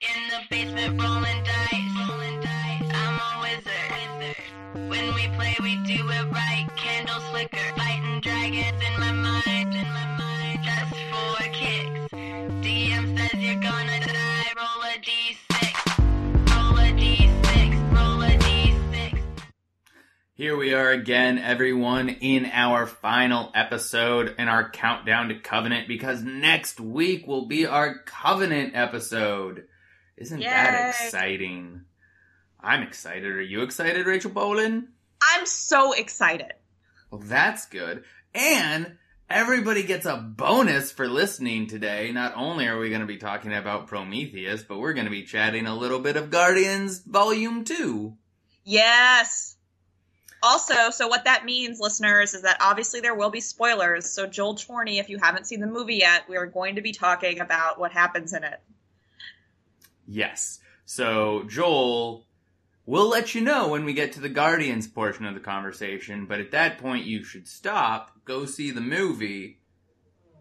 In the basement rolling dice. Rolling dice. I'm a wizard. When we play, we do it right. Candles flicker. Fighting dragons in my mind. In my mind. Just for kicks. DM says you're gonna die. Roll a d6. Roll a d6. Roll a d6. Here we are again, everyone, in our final episode in our countdown to Covenant because next week will be our Covenant episode. Isn't that exciting? I'm excited. Are you excited, Rachel Bolin? I'm so excited. Well, that's good. And everybody gets a bonus for listening today. Not only are we going to be talking about Prometheus, but we're going to be chatting a little bit of Guardians Volume 2. Yes. Also, so what that means, listeners, is that obviously there will be spoilers. So, Joel Chorney, if you haven't seen the movie yet, we are going to be talking about what happens in it. Yes. So, Joel, we'll let you know when we get to the Guardians portion of the conversation, but at that point you should stop, go see the movie,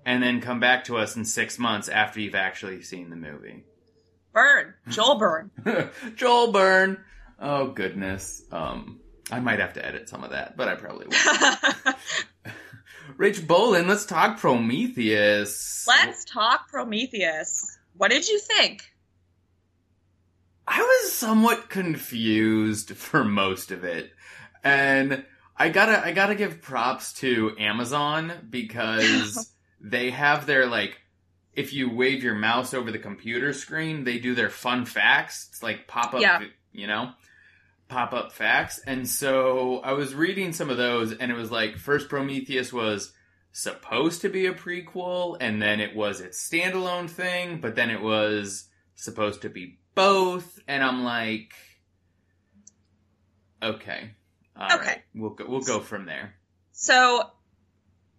and then come back to us in six months after you've actually seen the movie. Burn. Joel Burn. Joel Byrne. Oh goodness. Um, I might have to edit some of that, but I probably won't. Rich Bolin, let's talk Prometheus. Let's talk Prometheus. What did you think? I was somewhat confused for most of it. And I gotta I gotta give props to Amazon because they have their like if you wave your mouse over the computer screen, they do their fun facts. It's like pop up Yeah. you know? Pop up facts. And so I was reading some of those and it was like first Prometheus was supposed to be a prequel and then it was its standalone thing, but then it was supposed to be both and I'm like okay. All right, Okay. We'll go we'll go from there. So,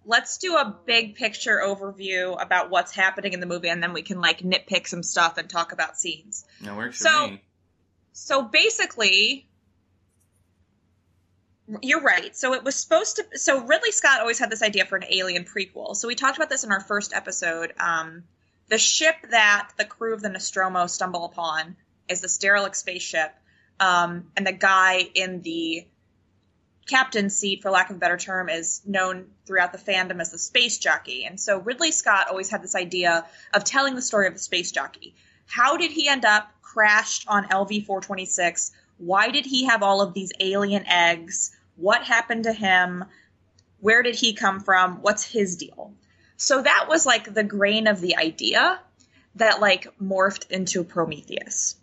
let's do a big picture overview about what's happening in the movie, and then we can like nitpick some stuff and talk about scenes. That works So- for me. So basically, you're right. So it was supposed to. So Ridley Scott always had this idea for an Alien prequel. So we talked about this in our first episode. Um, the ship that the crew of the Nostromo stumble upon is the derelict spaceship, um, and the guy in the captain's seat, for lack of a better term, is known throughout the fandom as the space jockey. And so Ridley Scott always had this idea of telling the story of the space jockey. How did he end up crashed on LV 426? Why did he have all of these alien eggs? What happened to him? Where did he come from? What's his deal? So that was like the grain of the idea that like morphed into Prometheus.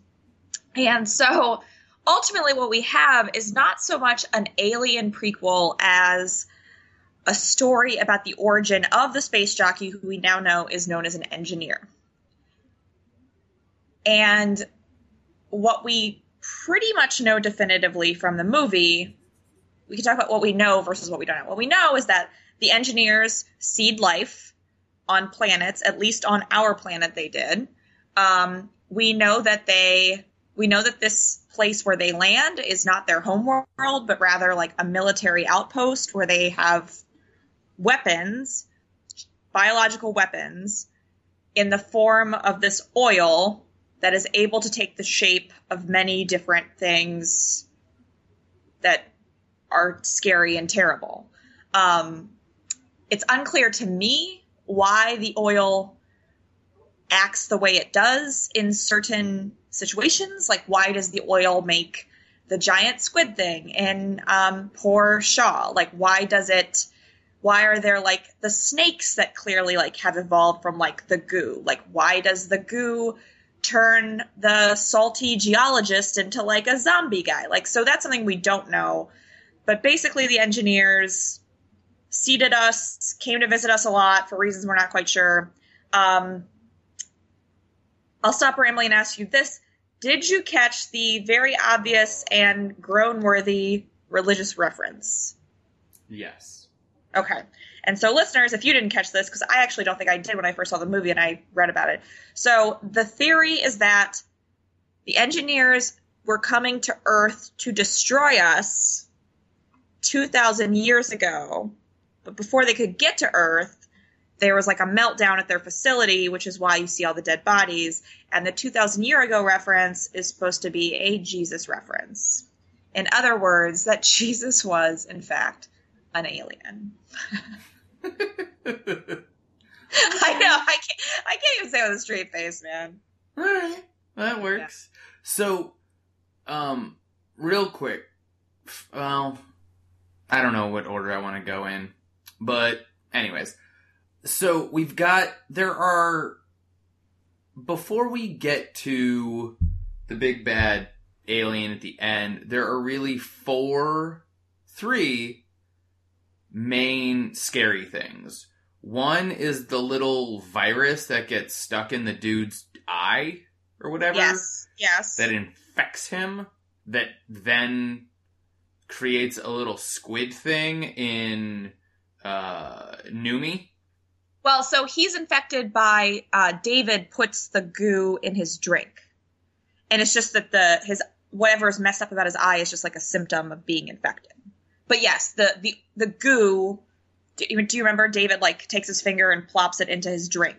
And so ultimately what we have is not so much an alien prequel as a story about the origin of the space jockey who we now know is known as an engineer. And what we pretty much know definitively from the movie, we can talk about what we know versus what we don't know. What we know is that the engineers seed life on planets, at least on our planet they did. Um, we know that they we know that this place where they land is not their home world, but rather like a military outpost where they have weapons, biological weapons, in the form of this oil that is able to take the shape of many different things that are scary and terrible. Um, it's unclear to me why the oil acts the way it does in certain situations. Like, why does the oil make the giant squid thing in um, poor Shaw? Like, why does it? Why are there like the snakes that clearly like have evolved from like the goo? Like, why does the goo turn the salty geologist into like a zombie guy? Like, so that's something we don't know. But basically, the engineers seeded us, came to visit us a lot for reasons we're not quite sure. Um, I'll stop rambling and ask you this. Did you catch the very obvious and groan worthy religious reference? Yes. Okay. And so, listeners, if you didn't catch this, because I actually don't think I did when I first saw the movie and I read about it. So, the theory is that the engineers were coming to Earth to destroy us 2,000 years ago. But before they could get to Earth, there was like a meltdown at their facility, which is why you see all the dead bodies. And the 2000 year ago reference is supposed to be a Jesus reference. In other words, that Jesus was, in fact, an alien. I know. I can't. I can't even say it with a straight face, man. All right, that works. So, um, real quick, well, I don't know what order I want to go in, but anyways, so we've got there are before we get to the big bad alien at the end, there are really four, three main scary things. One is the little virus that gets stuck in the dude's eye or whatever Yes. Yes. that infects him that then creates a little squid thing in uh Noomi. Well, so he's infected by uh, David puts the goo in his drink, and it's just that the his whatever is messed up about his eye is just like a symptom of being infected. But yes, the the the goo. Do you, do you remember David like takes his finger and plops it into his drink?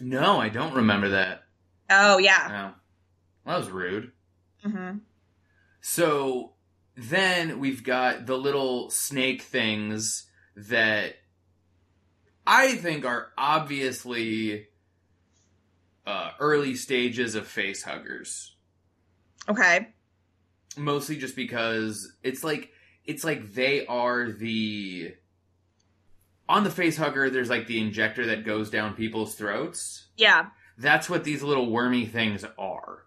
No, I don't remember that. Oh yeah. No. That was rude. hmm So then we've got the little snake things that I think are obviously uh, early stages of face huggers. Okay. Mostly just because it's like it's like they are the on the face hugger. There's like the injector that goes down people's throats. Yeah. That's what these little wormy things are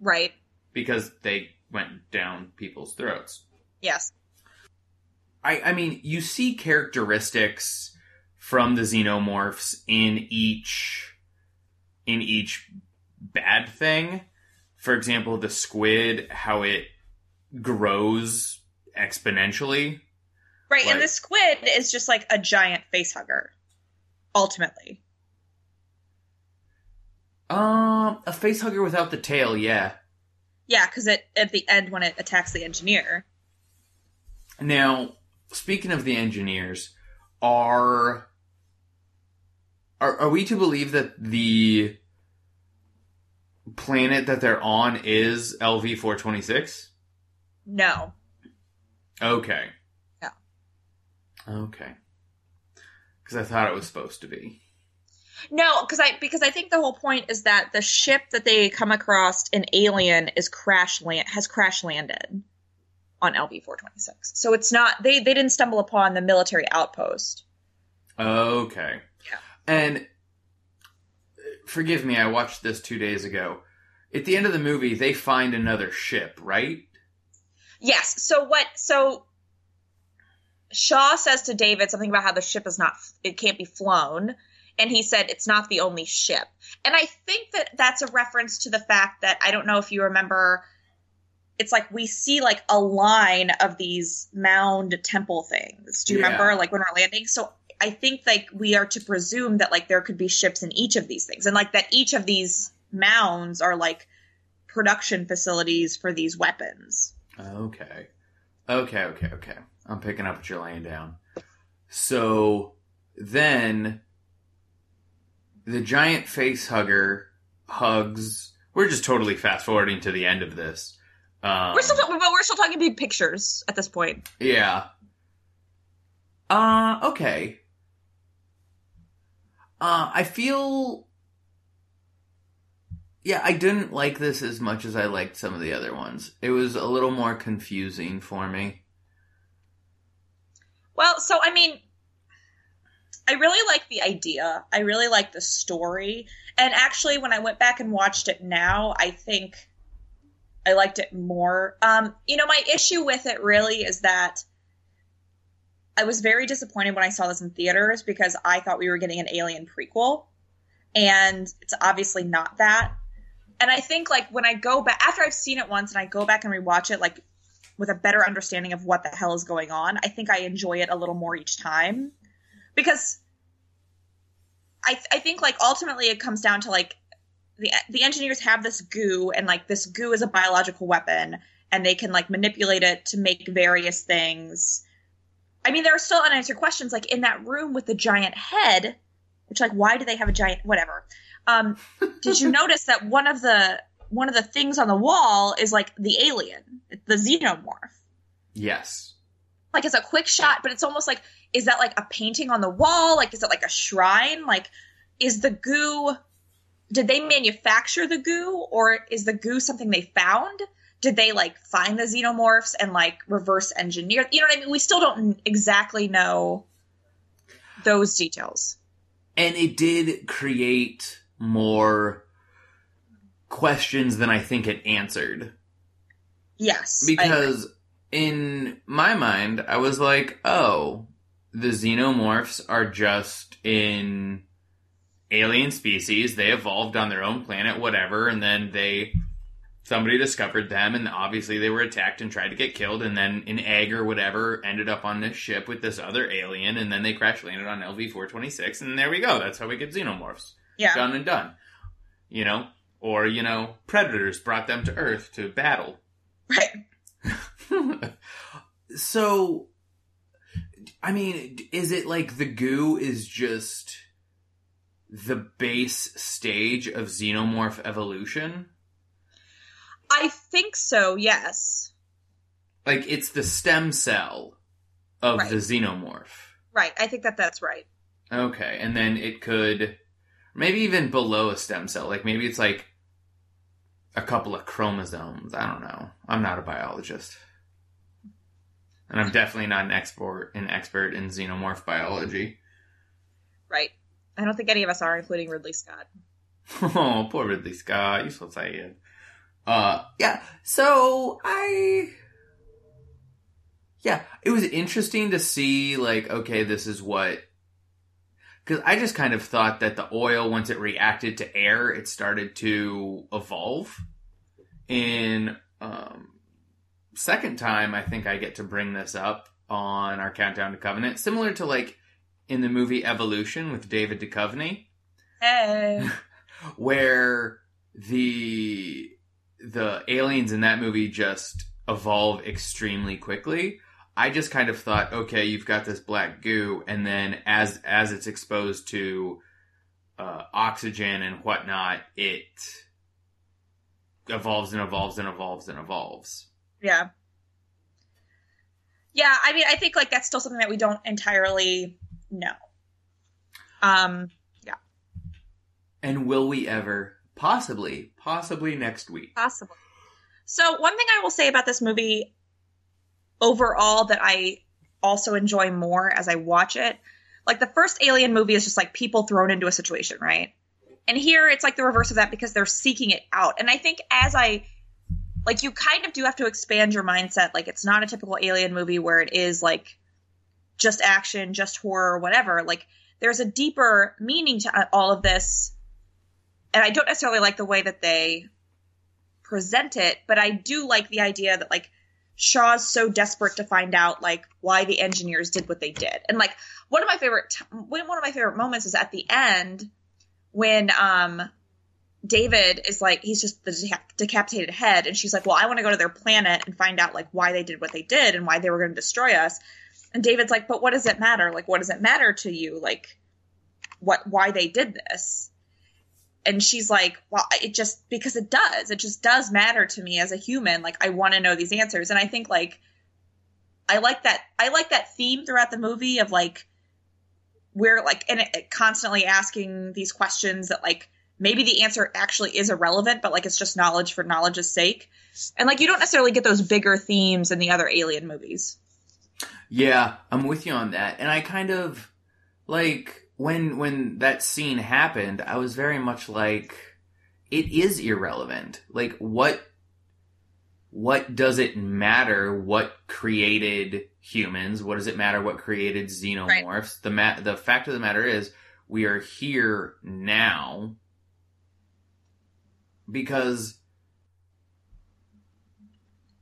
Right. because they went down people's throats. Yes. I, I mean, you see characteristics from the xenomorphs in each in each bad thing. For example, the squid, how it grows exponentially. Right. Like- and the squid is just like a giant face hugger. Ultimately. Um, a face hugger without the tail, yeah. Yeah, because it at the end when it attacks the engineer. Now, speaking of the engineers, are are, are we to believe that the planet that they're on is LV four twenty six? No. Okay. Yeah. Okay. Because I thought it was supposed to be. No, because I because I think the whole point is that the ship that they come across an Alien is crash land has crash landed on LV four twenty six. So it's not they they didn't stumble upon the military outpost. Okay. Yeah. And uh, forgive me, I watched this two days ago. At the end of the movie, they find another ship, right? Yes. So what? So Shaw says to David something about how the ship is not it can't be flown. And he said it's not the only ship. And I think that that's a reference to the fact that I don't know if you remember it's like we see like a line of these mound temple things. Do you Yeah. remember like when we're landing? So I think like we are to presume that like there could be ships in each of these things and like that each of these mounds are like production facilities for these weapons. Okay. Okay, okay, okay. I'm picking up what you're laying down. So then the giant face hugger hugs. We're just totally fast forwarding to the end of this. Um, We're still, but we're still talking big pictures at this point. Yeah. Uh, okay. Uh, I feel. Yeah, I didn't like this as much as I liked some of the other ones. It was a little more confusing for me. Well, so I mean, I really like the idea. I really like the story. And actually, when I went back and watched it now, I think I liked it more. Um, you know, my issue with it really is that I was very disappointed when I saw this in theaters because I thought we were getting an Alien prequel, and it's obviously not that. And I think like when I go back after I've seen it once and I go back and rewatch it, like with a better understanding of what the hell is going on, I think I enjoy it a little more each time because I I think like ultimately it comes down to like the the engineers have this goo and like this goo is a biological weapon and they can like manipulate it to make various things I mean, there are still unanswered questions, like in that room with the giant head, which, like, why do they have a giant? Whatever. Um, did you notice that one of the one of the things on the wall is like the alien, the xenomorph? Yes. Like it's a quick shot, but it's almost like is that like a painting on the wall? Like is it like a shrine? Like is the goo? Did they manufacture the goo, or is the goo something they found? Did they like find the xenomorphs and like reverse engineer? You know what I mean? We still don't exactly know those details. And it did create more questions than I think it answered. Yes. Because in my mind, I was like, oh, the xenomorphs are just in alien species. They evolved on their own planet, whatever, and then they somebody discovered them and obviously they were attacked and tried to get killed and then an egg or whatever ended up on this ship with this other alien and then they crash landed on LV426 and there we go. That's how we get xenomorphs. yeah. Done and done. You know? Or, you know, predators brought them to Earth to battle. Right. so, I mean, is it like the goo is just the base stage of xenomorph evolution? I think so. Yes. Like it's the stem cell of Right. the xenomorph. Right. I think that that's right. Okay, and then it could maybe even below a stem cell. Like maybe it's like a couple of chromosomes. I don't know. I'm not a biologist. And I'm definitely not an expert an expert in xenomorph biology. Right. I don't think any of us are, including Ridley Scott. Oh, poor Ridley Scott. You're so sad. Uh, yeah. So I, yeah, it was interesting to see. Like, okay, this is what. Because I just kind of thought that the oil, once it reacted to air, it started to evolve. In um, second time, I think I get to bring this up on our countdown to Covenant, similar to like in the movie Evolution with David Duchovny Hey. where the the aliens in that movie just evolve extremely quickly. I just kind of thought, okay, you've got this black goo, and then as as it's exposed to uh, oxygen and whatnot, it evolves and evolves and evolves and evolves. Yeah. Yeah, I mean, I think like that's still something that we don't entirely know. Um, yeah. And will we ever? Possibly, possibly next week. possibly. So one thing I will say about this movie overall that I also enjoy more as I watch it, like the first Alien movie is just like people thrown into a situation, right? And here it's like the reverse of that because they're seeking it out. And I think as I like you kind of do have to expand your mindset. Like it's not a typical alien movie where it is like just action, just horror, whatever. Like there's a deeper meaning to all of this. And I don't necessarily like the way that they present it, but I do like the idea that like Shaw's so desperate to find out like why the engineers did what they did. And like one of my favorite t- one of my favorite moments is at the end when um David is like he's just the deca- decapitated head and she's like, "Well, I want to go to their planet and find out like why they did what they did and why they were going to destroy us." And David's like, "But what does it matter? Like what does it matter to you? Like what why they did this?" And she's like, "Well, it just because it does. It just does matter to me as a human. Like I want to know these answers." And I think like I like that I like that theme throughout the movie of like we're like and it, it constantly asking these questions that like maybe the answer actually is irrelevant, but like it's just knowledge for knowledge's sake. And like you don't necessarily get those bigger themes in the other alien movies. Yeah, I'm with you on that. And I kind of like when when that scene happened, I was very much like it is irrelevant. Like what what does it matter what created humans? What does it matter what created xenomorphs? The ma- the fact of the matter is we are here now because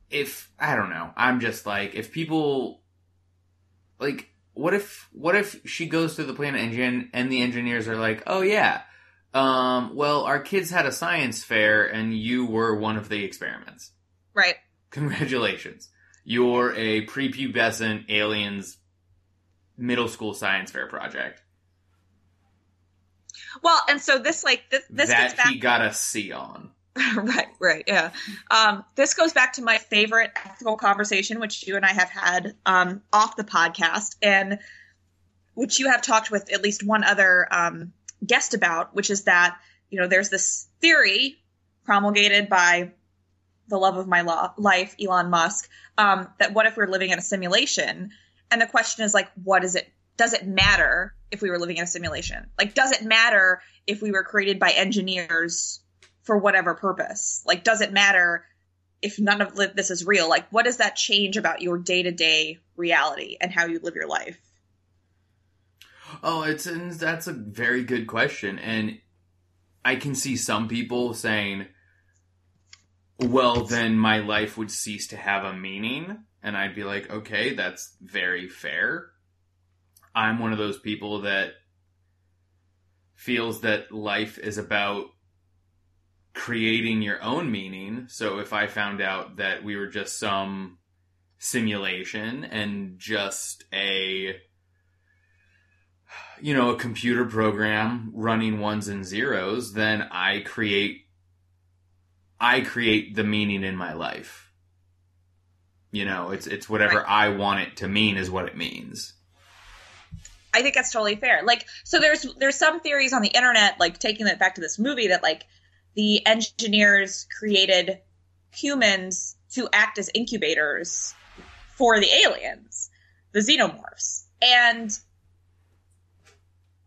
if I don't know, I'm just like if people like what if what if she goes to the planet engine and the engineers are like, "Oh yeah, um well our kids had a science fair and you were one of the experiments. Right. Congratulations. You're a prepubescent aliens middle school science fair project Well, and so this like this this gets that back he got a C on. right, right, yeah. Um, this goes back to my favorite ethical conversation, which you and I have had um, off the podcast, and which you have talked with at least one other um, guest about, which is that you know there's this theory promulgated by the love of my lo- life, Elon Musk, um, that what if we're living in a simulation? And the question is like, what is it? Does it matter if we were living in a simulation? Like, does it matter if we were created by engineers for whatever purpose? Like, does it matter if none of this is real? Like, what does that change about your day to day reality and how you live your life? Oh, it's and that's a very good question, and I can see some people saying, "Well, then my life would cease to have a meaning," and I'd be like, "Okay, that's very fair." I'm one of those people that feels that life is about creating your own meaning. So if I found out that we were just some simulation and just a you know, a computer program running ones and zeros, then I create I create the meaning in my life. You know, it's it's whatever Right. I want it to mean is what it means. I think that's totally fair. Like, so there's there's some theories on the internet, like taking it back to this movie, that like the engineers created humans to act as incubators for the aliens, the xenomorphs, and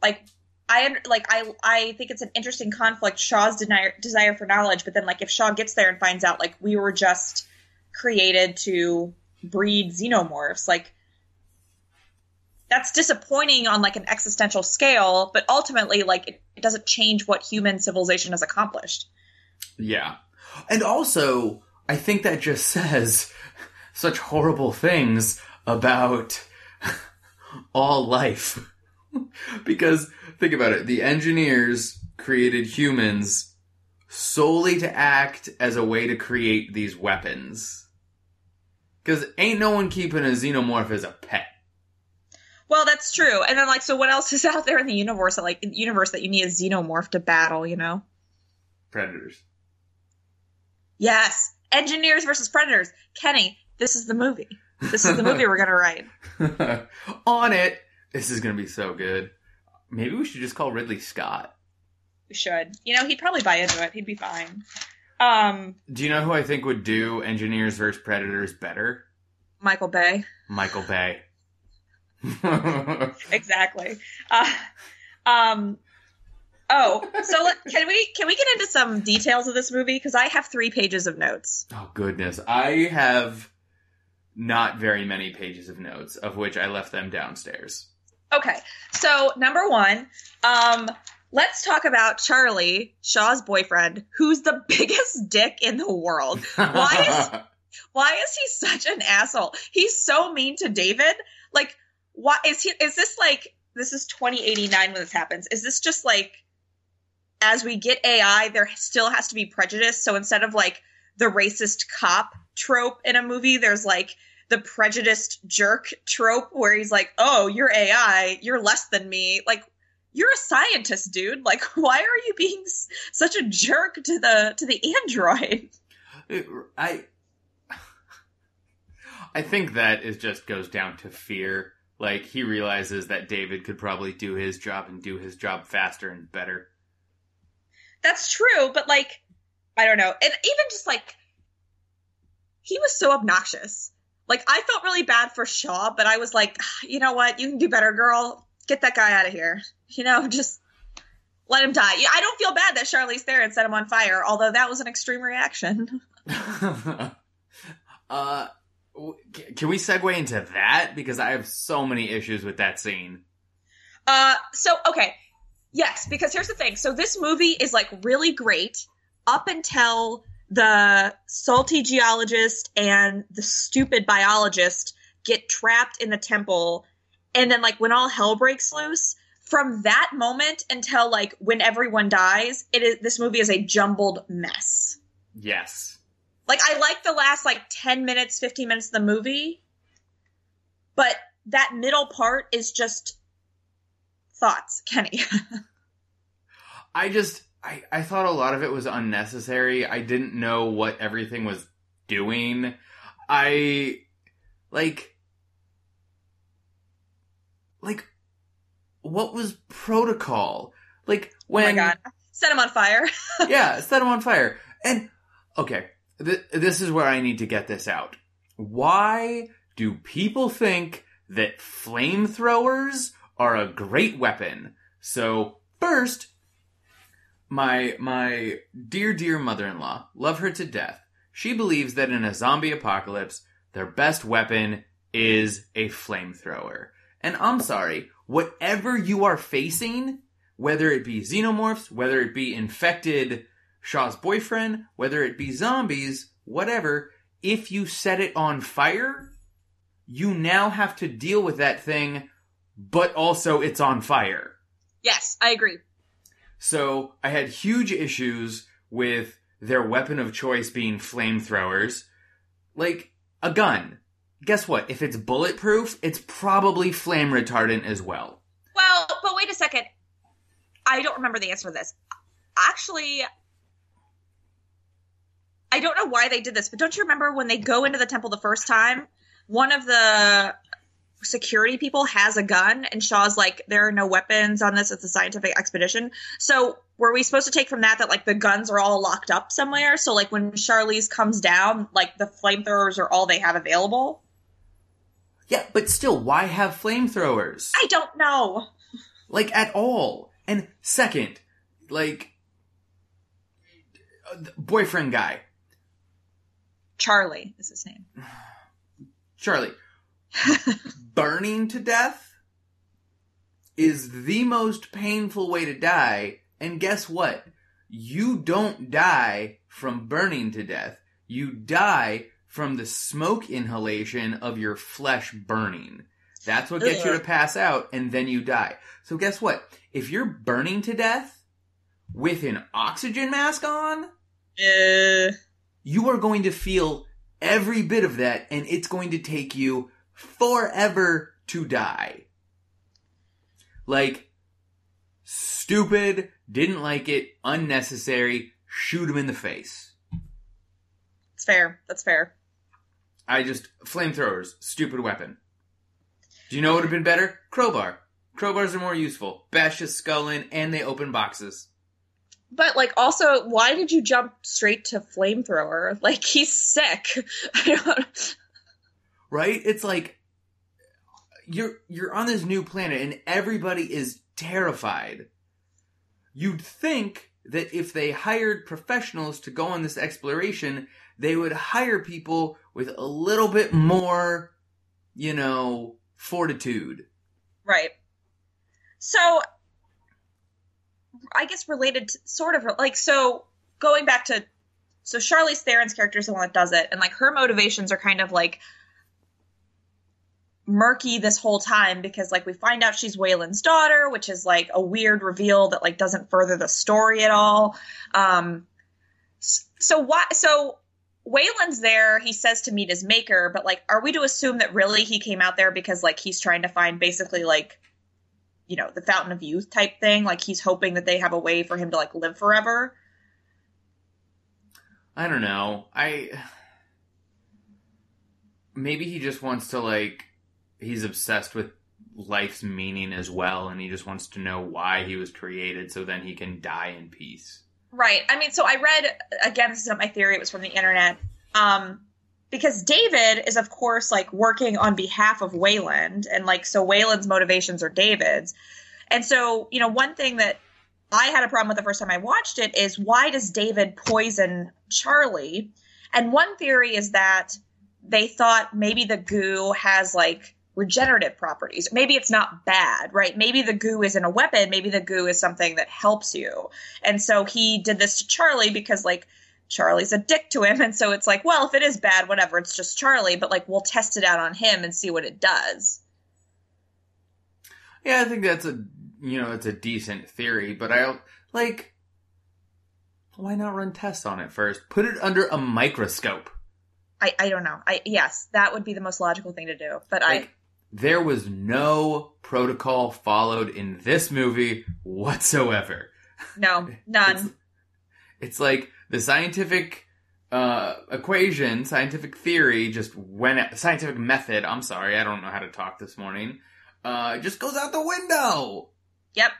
like I like I I think it's an interesting conflict. Shaw's desire desire for knowledge, but then like if Shaw gets there and finds out like we were just created to breed xenomorphs, like that's disappointing on like an existential scale, but ultimately like it, it doesn't change what human civilization has accomplished. Yeah. And also, I think that just says such horrible things about all life. because think about it, the engineers created humans solely to act as a way to create these weapons. Cause ain't no one keeping a xenomorph as a pet. Well, that's true. And then like so what else is out there in the universe that like in the universe that you need a xenomorph to battle, you know? Predators. Yes. Engineers versus predators. Kenny, this is the movie. This is the movie we're gonna write. On it. This is gonna be so good. Maybe we should just call Ridley Scott. We should. You know, he'd probably buy into it. He'd be fine. Um, Do you know who I think would do Engineers vs. Predators better? Michael Bay. Michael Bay. exactly. Uh, um, oh, so can we can we get into some details of this movie? Because I have three pages of notes. oh goodness, I have not very many pages of notes, of which I left them downstairs. Okay, so number one, um, let's talk about Charlie Shaw's boyfriend, who's the biggest dick in the world. Why is Why is he such an asshole? He's so mean to David. Like, why is he? Is this like this is 2089 when this happens? Is this just like as we get AI, there still has to be prejudice? So instead of like the racist cop trope in a movie, there's like the prejudiced jerk trope where he's like, "Oh, you're AI, you're less than me." Like, you're a scientist, dude. Like, why are you being s- such a jerk to the to the android? I I think that it just goes down to fear. Like he realizes that David could probably do his job and do his job faster and better. That's true, but like, I don't know. And even just like, he was so obnoxious. Like, I felt really bad for Shaw, but I was like, "Ah, you know what? You can do better, girl. Get that guy out of here. You know, just let him die. I don't feel bad that Charlize Theron set him on fire, although that was an extreme reaction. uh can we segue into that because I have so many issues with that scene. Uh, so okay, yes, because here's the thing. So this movie is like really great up until the salty geologist and the stupid biologist get trapped in the temple, and then like when all hell breaks loose. From that moment until like when everyone dies, it is this movie is a jumbled mess. Yes. Like I like the last like 10 minutes, 15 minutes of the movie, but that middle part is just thoughts, Kenny. I just I, I thought a lot of it was unnecessary. I didn't know what everything was doing. I like like what was protocol? Like when oh my god. Set him on fire. yeah, set him on fire. And okay, th- this is where I need to get this out. Why do people think that flamethrowers are a great weapon? So first, my my dear dear mother-in-law, love her to death. She believes that in a zombie apocalypse, their best weapon is a flamethrower. And I'm sorry, whatever you are facing, whether it be xenomorphs, whether it be infected Shaw's boyfriend, whether it be zombies, whatever, if you set it on fire, you now have to deal with that thing, but also it's on fire. yes, I agree. So I had huge issues with their weapon of choice being flamethrowers. Like a gun. Guess what? If it's bulletproof, it's probably flame retardant as well. Well, but wait a second. I don't remember the answer to this. Actually, I don't know why they did this, but don't you remember when they go into the temple the first time? One of the security people has a gun, and Shaw's like, there are no weapons on this. It's a scientific expedition. So, were we supposed to take from that that like the guns are all locked up somewhere? So, like when Charlize comes down, like the flamethrowers are all they have available? Yeah, but still, why have flamethrowers? I don't know. Like at all. And second, like uh, boyfriend guy, Charlie is his name. Charlie, burning to death is the most painful way to die. And guess what? You don't die from burning to death. You die from the smoke inhalation of your flesh burning. That's what gets you to pass out, and then you die. So guess what? If you're burning to death with an oxygen mask on, Uh, you are going to feel every bit of that, and it's going to take you forever to die. Like, stupid, didn't like it, unnecessary, shoot him in the face. it's fair. That's fair. I just, flamethrowers, stupid weapon. Do you know what would have been better? Crowbar. Crowbars are more useful. Bash his skull in, and they open boxes. But like, also, why did you jump straight to flamethrower? Like, he's sick. Right? It's like you're you're on this new planet and everybody is terrified. You'd think that if they hired professionals to go on this exploration, they would hire people with a little bit more, you know, fortitude. Right. So, I guess related to sort of like so going back to so Charlize Theron's character is the one that does it, and like her motivations are kind of like murky this whole time because like we find out she's Weyland's daughter, which is like a weird reveal that like doesn't further the story at all. Um, so why? So Weyland's there. He says to meet his maker, but like, are we to assume that really he came out there because like he's trying to find basically like you know the fountain of youth type thing like he's hoping that they have a way for him to like live forever I don't know. I maybe he just wants to like he's obsessed with life's meaning as well and he just wants to know why he was created so then he can die in peace. right i mean so i read again this is not my theory it was from the internet um because david is of course like working on behalf of weyland and like so weyland's motivations are david's and so you know one thing that i had a problem with the first time i watched it is why does david poison charlie and one theory is that they thought maybe the goo has like regenerative properties. Maybe it's not bad, right? Maybe the goo isn't a weapon. Maybe the goo is something that helps you. And so he did this to Charlie because like Charlie's a dick to him. And so it's like, well, if it is bad, whatever, it's just Charlie, but like we'll test it out on him and see what it does. Yeah, I think that's a you know, it's a decent theory, but I like why not run tests on it first? Put it under a microscope. I, I don't know. I yes, that would be the most logical thing to do. But I there was no protocol followed in this movie whatsoever. No, It's, none. it's like the scientific uh, equation, scientific theory just went, scientific method, I'm sorry, I don't know how to talk this morning, uh, just goes out the window. Yep.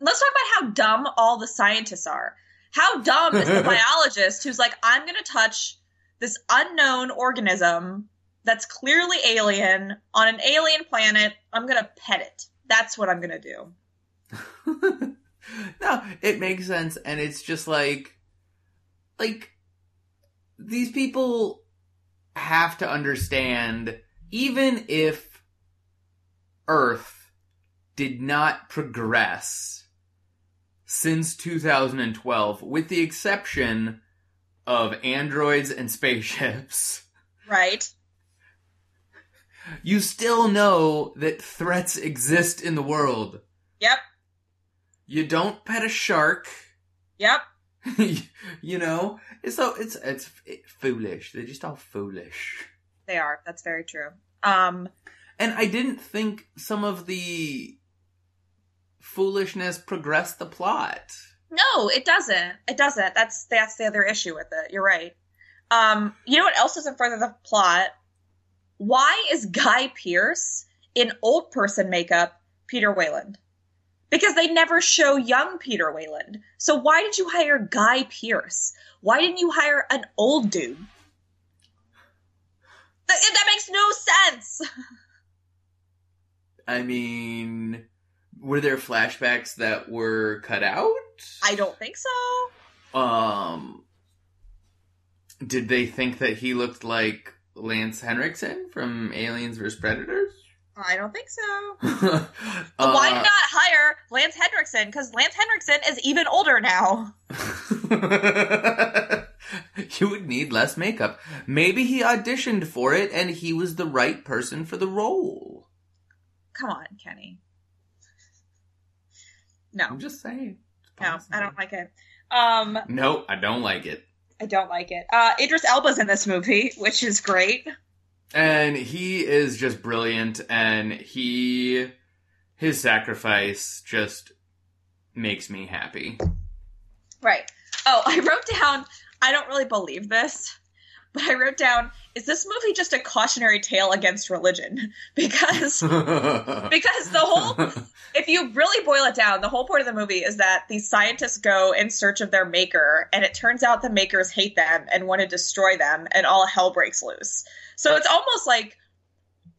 Let's talk about how dumb all the scientists are. How dumb is the biologist who's like, I'm going to touch this unknown organism that's clearly alien on an alien planet. I'm going to pet it. That's what I'm going to do. no, it makes sense, and it's just like, like, these people have to understand, even if Earth did not progress since 2012, with the exception of androids and spaceships, Right? you still know that threats exist in the world. Yep. You don't pet a shark. Yep. you know, it's so it's it's foolish. They're just all foolish. They are. That's very true. Um, And I didn't think some of the foolishness progressed the plot. no, it doesn't. It doesn't. That's that's the other issue with it. You're right. Um, you know what else doesn't further the plot? Why is Guy Pearce in old person makeup Peter Weyland? Because they never show young Peter Weyland. So why did you hire Guy Pearce? Why didn't you hire an old dude? That, that makes no sense. I mean, were there flashbacks that were cut out? I don't think so. Um, did they think that he looked like Lance Henriksen from Aliens vs Predators? I don't think so. uh, why not hire Lance Henriksen? Because Lance Henriksen is even older now. you would need less makeup. Maybe he auditioned for it and he was the right person for the role. Come on, Kenny. No, I'm just saying. No. I don't like it. Um, No, I don't like it. I don't like it. Uh, Idris Elba's in this movie, which is great. And he is just brilliant and he his sacrifice just makes me happy. Right. Oh, I wrote down. I don't really believe this, but I wrote down: Is this movie just a cautionary tale against religion? Because because the whole if you really boil it down, the whole point of the movie is that these scientists go in search of their maker, and it turns out the makers hate them and want to destroy them, and all hell breaks loose. So it's almost like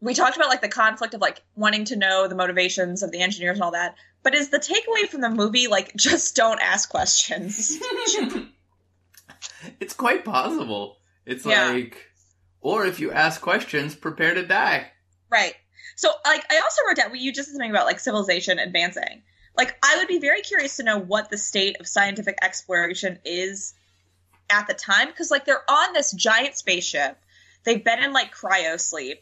we talked about like the conflict of like wanting to know the motivations of the engineers and all that. But is the takeaway from the movie like just don't ask questions? it's quite possible. It's Yeah. like or if you ask questions, prepare to die. Right. So, like, I also wrote down, you just said something about like civilization advancing. Like, I would be very curious to know what the state of scientific exploration is at the time, because like they're on this giant spaceship, they've been in like cryo sleep,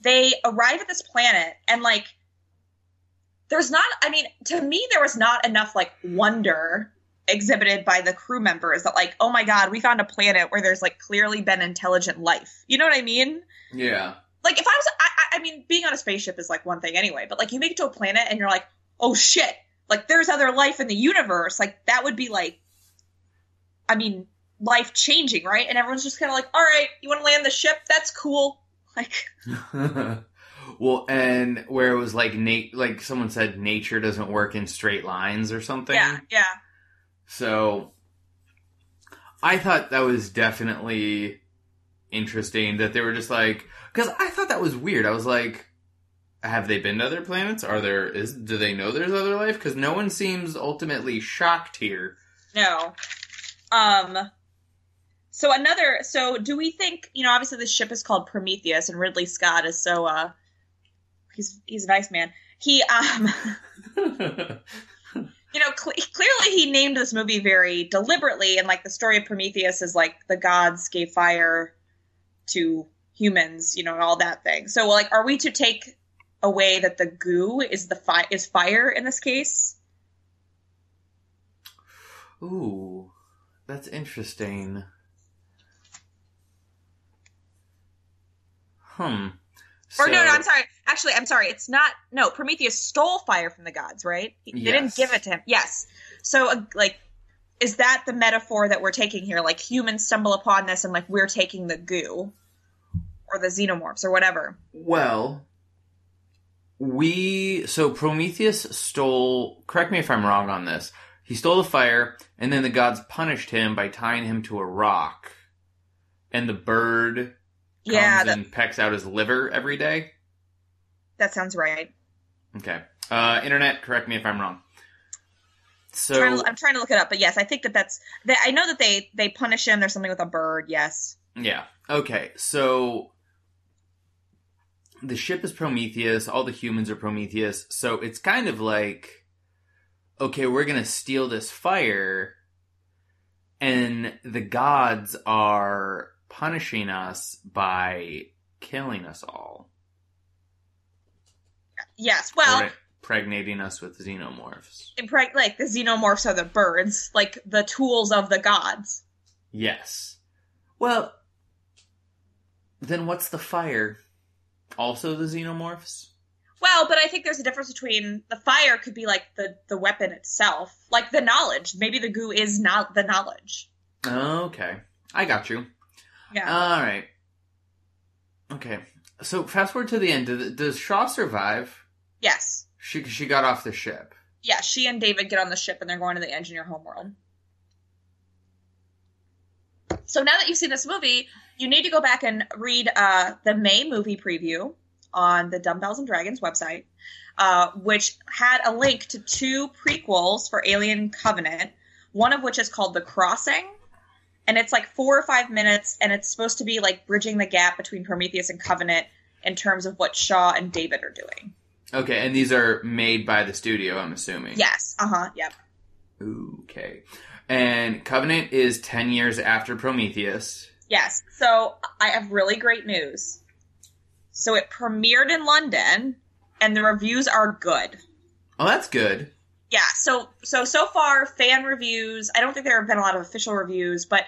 they arrive at this planet, and like, there's not. I mean, to me, there was not enough like wonder exhibited by the crew members that like, oh my god, we found a planet where there's like clearly been intelligent life. You know what I mean? Yeah. like if I was, I, I- I mean, being on a spaceship is like one thing anyway, but like you make it to a planet and you're like, oh shit, like there's other life in the universe, like that would be like, I mean, life changing, right? And everyone's just kind of like, all right, you want to land the ship? That's cool. Like, well, and where it was like nat- like someone said nature doesn't work in straight lines or something. yeah, yeah, So I thought that was definitely interesting that they were just like cuz I thought that was weird. I was like have they been to other planets? Are there is do they know there's other life cuz no one seems ultimately shocked here. no. Um, so another, so do we think, you know, obviously the ship is called Prometheus and Ridley Scott is so, uh, he's, he's a nice man. He, um, you know, cle clearly he named this movie very deliberately, and like the story of Prometheus is like the gods gave fire to humans, you know, and all that thing. So, like, are we to take away that the goo is the fi- is fire in this case? Ooh, that's interesting. Hmm. Or no, no, I'm sorry. Actually, I'm sorry. It's not. No, Prometheus stole fire from the gods, right? He- They didn't give it to him. Yes. So, uh, like, is that the metaphor that we're taking here? Like, humans stumble upon this, and like we're taking the goo, or the xenomorphs, or whatever. Well, we so Prometheus stole. Correct me if I'm wrong on this. He stole the fire, and then the gods punished him by tying him to a rock, and the bird comes Yeah, that, and pecks out his liver every day. that sounds right. Okay, uh, internet, correct me if I'm wrong. So Trying to- I'm trying to look it up, but yes, I think that that's. That, I know that they they punish him. There's something with a bird. Yes. Yeah. Okay. So the ship is Prometheus. All the humans are Prometheus. So it's kind of like, okay, we're gonna steal this fire, and the gods are punishing us by killing us all, Yes. Well, or impregnating us with xenomorphs. impreg- like the xenomorphs are the birds, like the tools of the gods. Yes. Well, then what's the fire? Also the xenomorphs? Well, but I think there's a difference between the fire could be like the the weapon itself, like the knowledge. Maybe the goo is not the knowledge. Okay. I got you. Yeah. All right. Okay. So fast forward to the end. Does, does Shaw survive? yes. She she got off the ship. Yeah. She and David get on the ship and they're going to the engineer homeworld. So now that you've seen this movie, you need to go back and read uh, the May movie preview on the Dumbbells and Dragons website, uh, which had a link to two prequels for Alien Covenant, one of which is called The Crossing. And it's like four or five minutes, and it's supposed to be like bridging the gap between Prometheus and Covenant in terms of what Shaw and David are doing. Okay, and these are made by the studio. I'm assuming. Yes. Uh huh. Yep. Okay. And Covenant is ten years after Prometheus. Yes. So I have really great news. So it premiered in London, and the reviews are good. Oh, that's good. Yeah. So so so far, fan reviews. I don't think there have been a lot of official reviews, but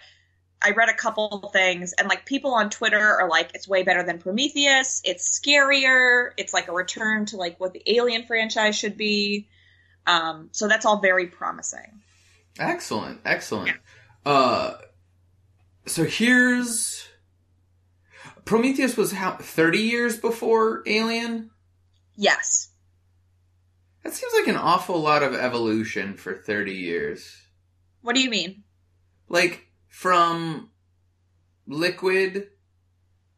I read a couple things, and like people on Twitter are like, "It's way better than Prometheus. It's scarier. It's like a return to like what the Alien franchise should be." Um, so that's all very promising. Excellent. Excellent. Uh, so here's Prometheus was how thirty years before Alien. Yes. That seems like an awful lot of evolution for 30 years. What do you mean? Like, from liquid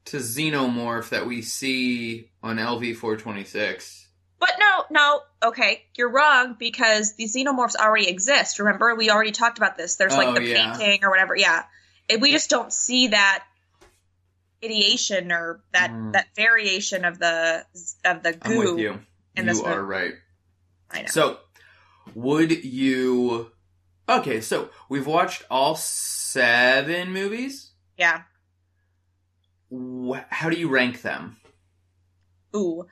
to xenomorph that we see on LV 426. But no, no, okay, you're wrong because the xenomorphs already exist. Remember, we already talked about this. There's like Oh, the yeah. painting or whatever. Yeah, And we just don't see that ideation or that Mm. that variation of the of the I'm with goo. you. in You are right. I know. So, would you. Okay, so we've watched all seven movies. yeah. How do you rank them? Ooh.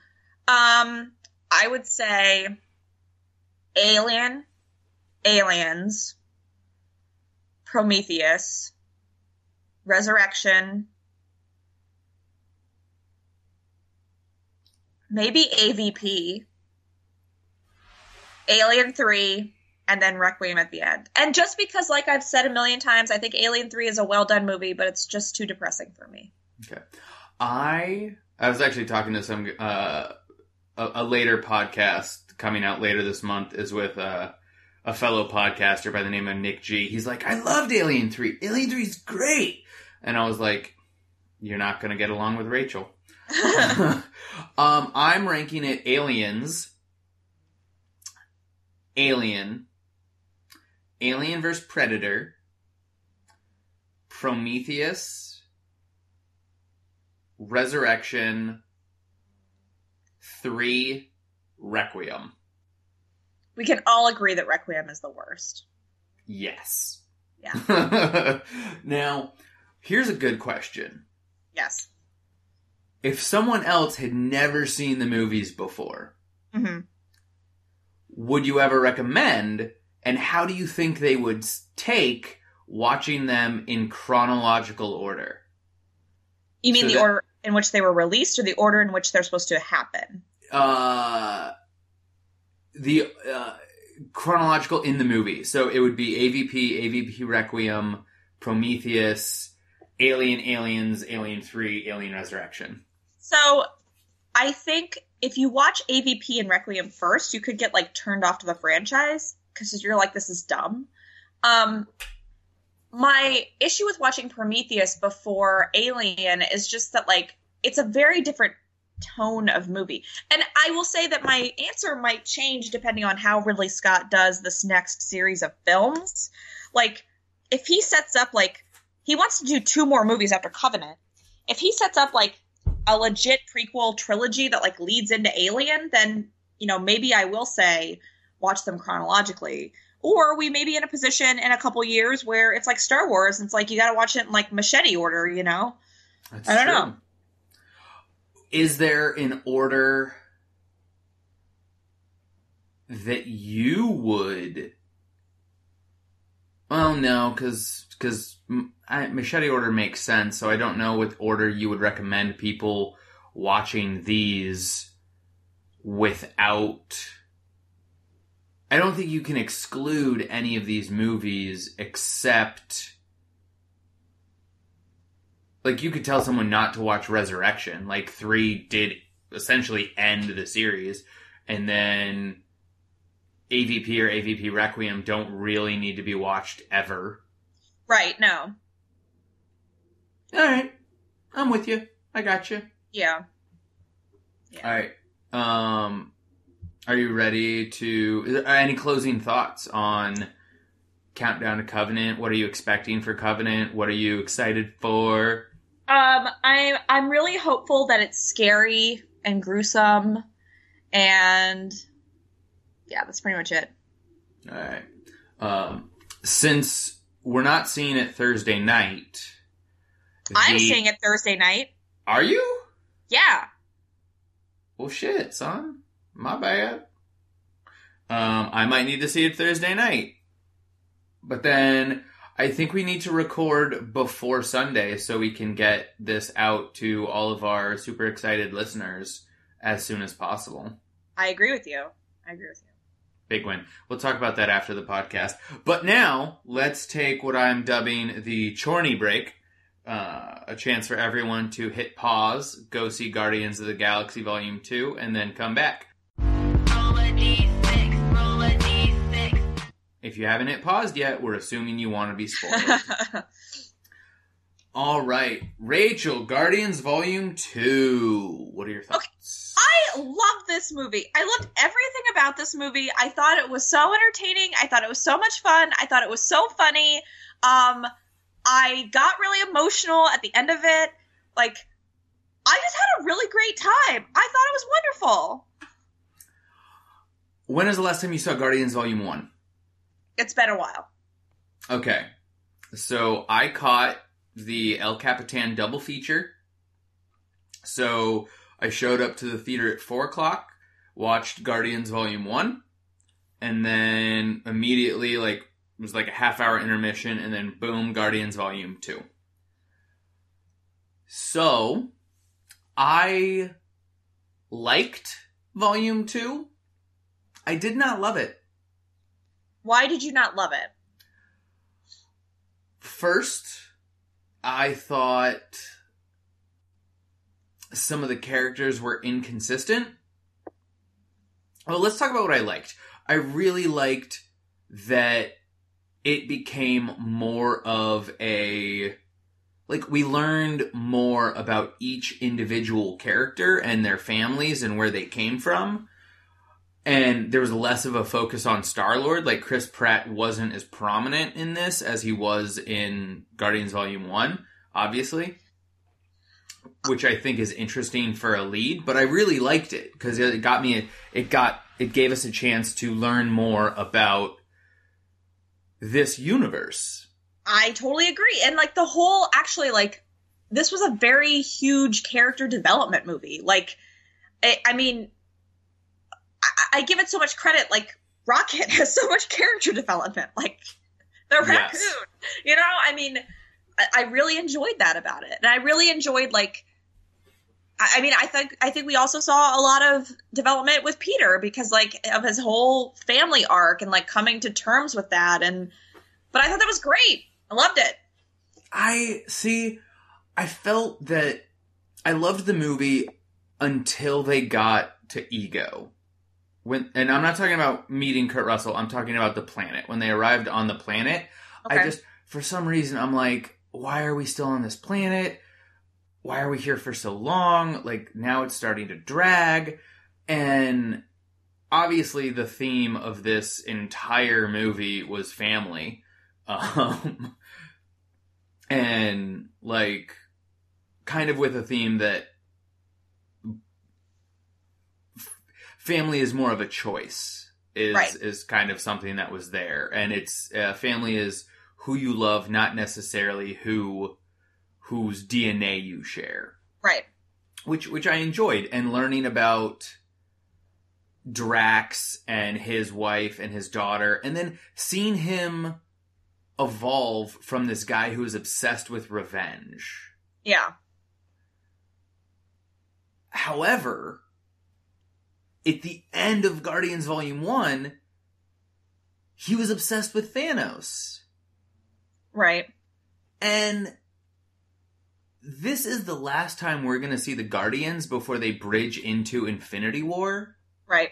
Um, I would say Alien, Aliens, Prometheus, Resurrection, maybe AVP, Alien 3, and then Requiem at the end. And just because, like I've said a million times, I think Alien 3 is a well done movie, but it's just too depressing for me. Okay. I I was actually talking to some uh a, a later podcast coming out later this month is with uh, a fellow podcaster by the name of Nick G. He's like, I loved Alien 3. Alien 3 is great. And I was like, you're not going to get along with Rachel. um, I'm ranking it Aliens, Alien, Alien vs. Predator, Prometheus, Resurrection, three, Requiem. we can all agree that Requiem is the worst. Yes. Yeah. now, here's a good question. Yes. If someone else had never seen the movies before, hmm would you ever recommend and how do you think they would take watching them in chronological order You mean So the that- order in which they were released or the order in which they're supposed to happen? Uh, the uh, chronological in the movie. So it would be AVP, AVP Requiem, Prometheus, Alien, Aliens, Alien Three, Alien Resurrection. So I think if you watch AVP and Requiem first, you could get like turned off to the franchise because you're like, this is dumb. Um, my issue with watching Prometheus before Alien is just that like it's a very different tone of movie. And I will say that my answer might change depending on how Ridley Scott does this next series of films. Like if he sets up like he wants to do two more movies after Covenant. If he sets up like a legit prequel trilogy that like leads into Alien, then you know maybe I will say watch them chronologically. Or we may be in a position in a couple years where it's like Star Wars. And it's like you got to watch it in like machete order, you know. That's I don't true. know. Is there an order that you would? Well, no, because because machete order makes sense. So I don't know what order you would recommend people watching these without. I don't think you can exclude any of these movies except like you could tell someone not to watch Resurrection. Like three did essentially end the series, and then AVP or AVP Requiem don't really need to be watched ever. Right? No. All right, I'm with you. I got you. Yeah. All right. Um, are you ready to? Is any closing thoughts on Countdown to Covenant? What are you expecting for Covenant? What are you excited for? Um, I'm I'm really hopeful that it's scary and gruesome, and yeah, that's pretty much it. All right. Um, since we're not seeing it Thursday night, I'm the- seeing it Thursday night. Are you? Yeah. Well, shit, son. My bad. Um, I might need to see it Thursday night. But then I think we need to record before Sunday so we can get this out to all of our super excited listeners as soon as possible. I agree with you. I agree with you. Big win. We'll talk about that after the podcast. But now, let's take what I'm dubbing the Chorney break. Uh, a chance for everyone to hit pause, go see Guardians of the Galaxy Volume 2, and then come back. Roll a d6, roll a d6. If you haven't hit paused yet, we're assuming you want to be spoiled. All right, Rachel, Guardians Volume 2. What are your thoughts? I love this movie. I loved everything about this movie. I thought it was so entertaining. I thought it was so much fun. I thought it was so funny. Um, I got really emotional at the end of it. Like, I just had a really great time. I thought it was wonderful. When is the last time you saw Guardians Volume 1? It's been a while. Okay. So I caught the El Capitan double feature. So I showed up to the theater at 4 o'clock, watched Guardians Volume 1, and then immediately, like, it was like a half hour intermission, and then boom, Guardians Volume 2. So I liked Volume 2. I did not love it. Why did you not love it? First, I thought some of the characters were inconsistent. Well, let's talk about what I liked. I really liked that it became more of a like we learned more about each individual character and their families and where they came from. And there was less of a focus on Star Lord. Like Chris Pratt wasn't as prominent in this as he was in Guardians Volume 1, obviously. Which I think is interesting for a lead, but I really liked it because it got me, it got, it gave us a chance to learn more about this universe. I totally agree. And like the whole actually like this was a very huge character development movie. Like I, I mean I, I give it so much credit like Rocket has so much character development. Like the Yes. raccoon. You know, I mean I, I really enjoyed that about it. And I really enjoyed like I I mean, I think I think we also saw a lot of development with Peter because like of his whole family arc and like coming to terms with that and but I thought that was great. I loved it. I see. I felt that I loved the movie until they got to Ego. When and I'm not talking about meeting Kurt Russell. I'm talking about the planet. When they arrived on the planet, I just for some reason I'm like, why are we still on this planet? Why are we here for so long? Like now it's starting to drag, and obviously the theme of this entire movie was family. Um, and like kind of with a theme that family is more of a choice is Right. is kind of something that was there and it's uh, family is who you love not necessarily who whose DNA you share right. which which I enjoyed and learning about Drax and his wife and his daughter and then seeing him evolve from this guy who is obsessed with revenge. Yeah. However, at the end of Guardians Volume 1, he was obsessed with Thanos. Right. And this is the last time we're going to see the Guardians before they bridge into Infinity War. Right.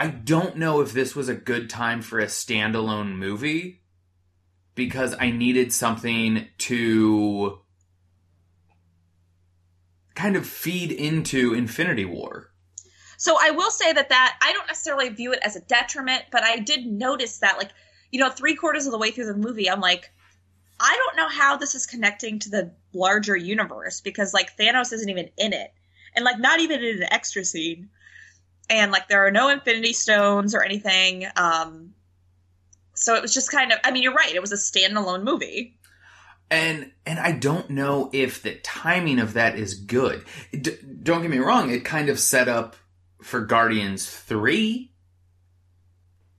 I don't know if this was a good time for a standalone movie because I needed something to kind of feed into Infinity War. So I will say that that I don't necessarily view it as a detriment, but I did notice that like you know three quarters of the way through the movie, I'm like, I don't know how this is connecting to the larger universe because like Thanos isn't even in it, and like not even in an extra scene, and like there are no Infinity Stones or anything. Um, so it was just kind of. I mean, you're right. It was a standalone movie. And and I don't know if the timing of that is good. D- don't get me wrong, it kind of set up for Guardians 3,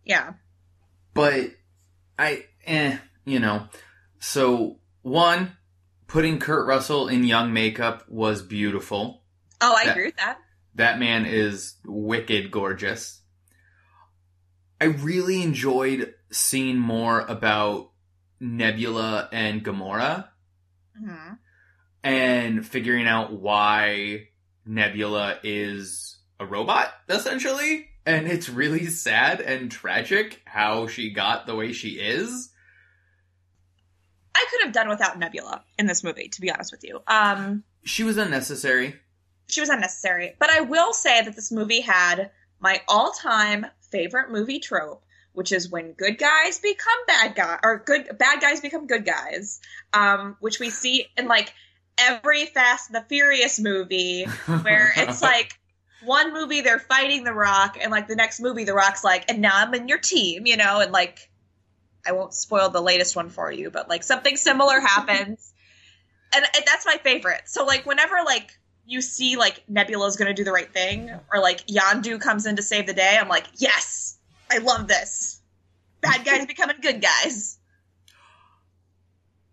Yeah. but I eh, you know. So, one putting Kurt Russell in young makeup was beautiful. Oh, I That- agree with that. That man is wicked gorgeous. I really enjoyed seeing more about Nebula and Gamora hmm and figuring out why Nebula is a robot, essentially. And it's really sad and tragic how she got the way she is. I could have done without Nebula in this movie, to be honest with you. Um, She was unnecessary. she was unnecessary. But I will say that this movie had my all-time favorite movie trope, which is when good guys become bad guys, or good bad guys become good guys, um, which we see in like every Fast and the Furious movie, where it's like one movie they're fighting the Rock, and like the next movie the Rock's like, and now I'm in your team, you know, and like I won't spoil the latest one for you, but like something similar happens, and, and that's my favorite. So like whenever like you see like Nebula's gonna do the right thing, or like Yondu comes in to save the day, I'm like, yes, I love this. Bad guys becoming good guys.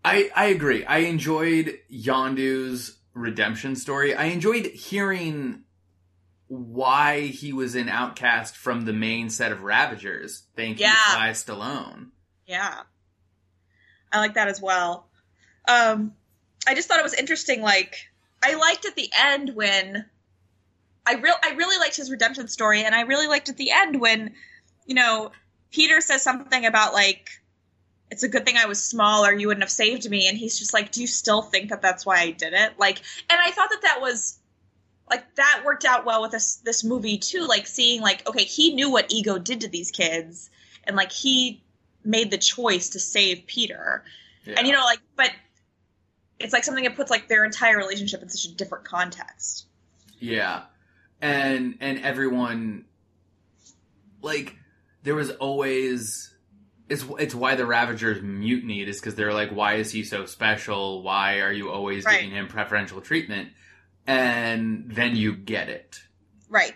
I I agree. I enjoyed Yondu's redemption story. I enjoyed hearing why he was an outcast from the main set of Ravagers. Thank Yeah. you, Sly Stallone. Yeah. I like that as well. Um I just thought it was interesting like I liked at the end when I real I really liked his redemption story and I really liked at the end when you know Peter says something about like it's a good thing I was small or you wouldn't have saved me and he's just like do you still think that that's why I did it? Like and I thought that that was like that worked out well with this this movie too like seeing like okay he knew what ego did to these kids and like he made the choice to save Peter. Yeah. And you know, like, but it's like something that puts like their entire relationship in such a different context. Yeah. And and everyone like there was always it's it's why the Ravagers mutinied is because they're like, why is he so special? Why are you always Right. giving him preferential treatment? And then you get it. Right.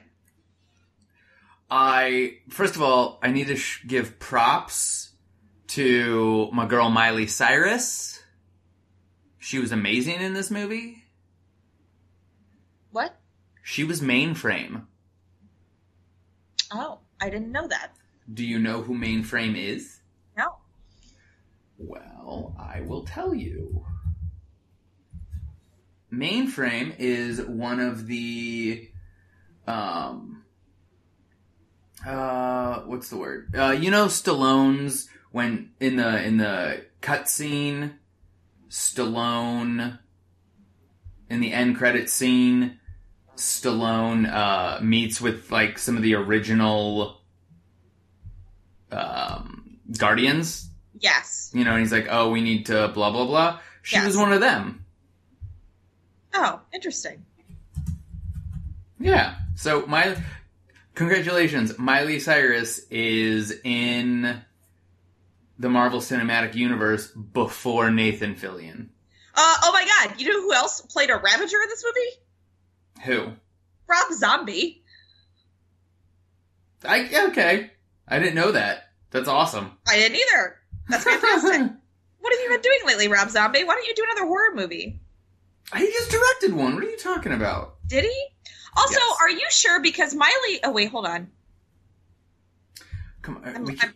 I first of all, I need to sh- give props to my girl Miley Cyrus. She was amazing in this movie. What? She was mainframe. Oh, I didn't know that. Do you know who mainframe is? No. Well, I will tell you. Mainframe is one of the um uh what's the word? Uh you know Stallone's when in the in the cutscene Stallone in the end credit scene Stallone uh meets with like some of the original um Guardians Yes. you know, and he's like, "Oh, we need to blah blah blah." She Yes. was one of them. Oh, interesting. Yeah. So my congratulations, Miley Cyrus is in the Marvel Cinematic Universe before Nathan Fillion. Uh, oh my god, you know who else played a Ravager in this movie? Who? Rob Zombie. I okay. I didn't know that. That's awesome. I didn't either. That's fantastic. what have you been doing lately, Rob Zombie? Why don't you do another horror movie? He just directed one. What are you talking about? Did he? Also, Yes. are you sure? Because Miley. Oh wait, hold on. Come on. I'm- we I'm-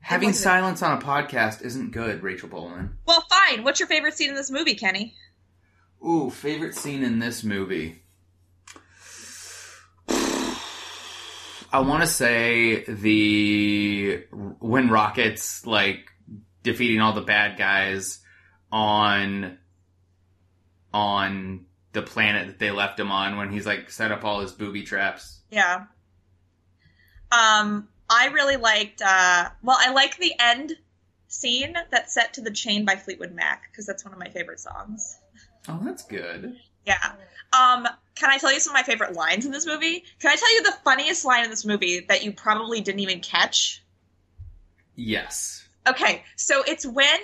having silence on a podcast isn't good, Rachel Bolan. Well, fine. What's your favorite scene in this movie, Kenny? Ooh, favorite scene in this movie. I want to say the when Rocket's like defeating all the bad guys on on the planet that they left him on when he's like set up all his booby traps. Yeah. Um, I really liked. uh Well, I like the end scene that's set to the Chain by Fleetwood Mac because that's one of my favorite songs. Oh, that's good. Yeah. Um, can I tell you some of my favorite lines in this movie? Can I tell you the funniest line in this movie that you probably didn't even catch? Yes. Okay, so it's when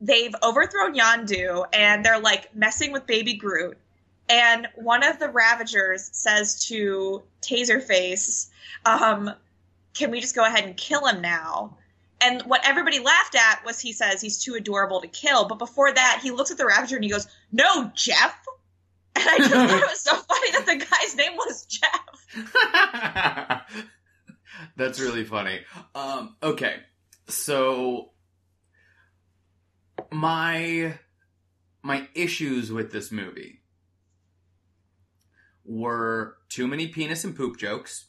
they've overthrown Yondu and they're like messing with Baby Groot, and one of the Ravagers says to Taserface, um, "Can we just go ahead and kill him now?" And what everybody laughed at was he says he's too adorable to kill, but before that he looks at the Ravager and he goes, "No, Jeff." And I just thought it was so funny that the guy's name was Jeff. That's really funny. Um, okay, so my my issues with this movie were too many penis and poop jokes.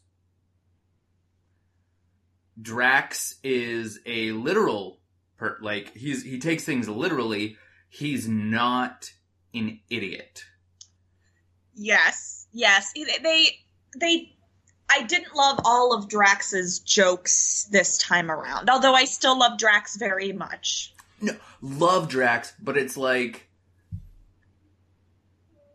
Drax is a literal per like he's he takes things literally. He's not an idiot. Yes, yes. They they I didn't love all of Drax's jokes this time around. Although I still love Drax very much. No, love Drax, but it's like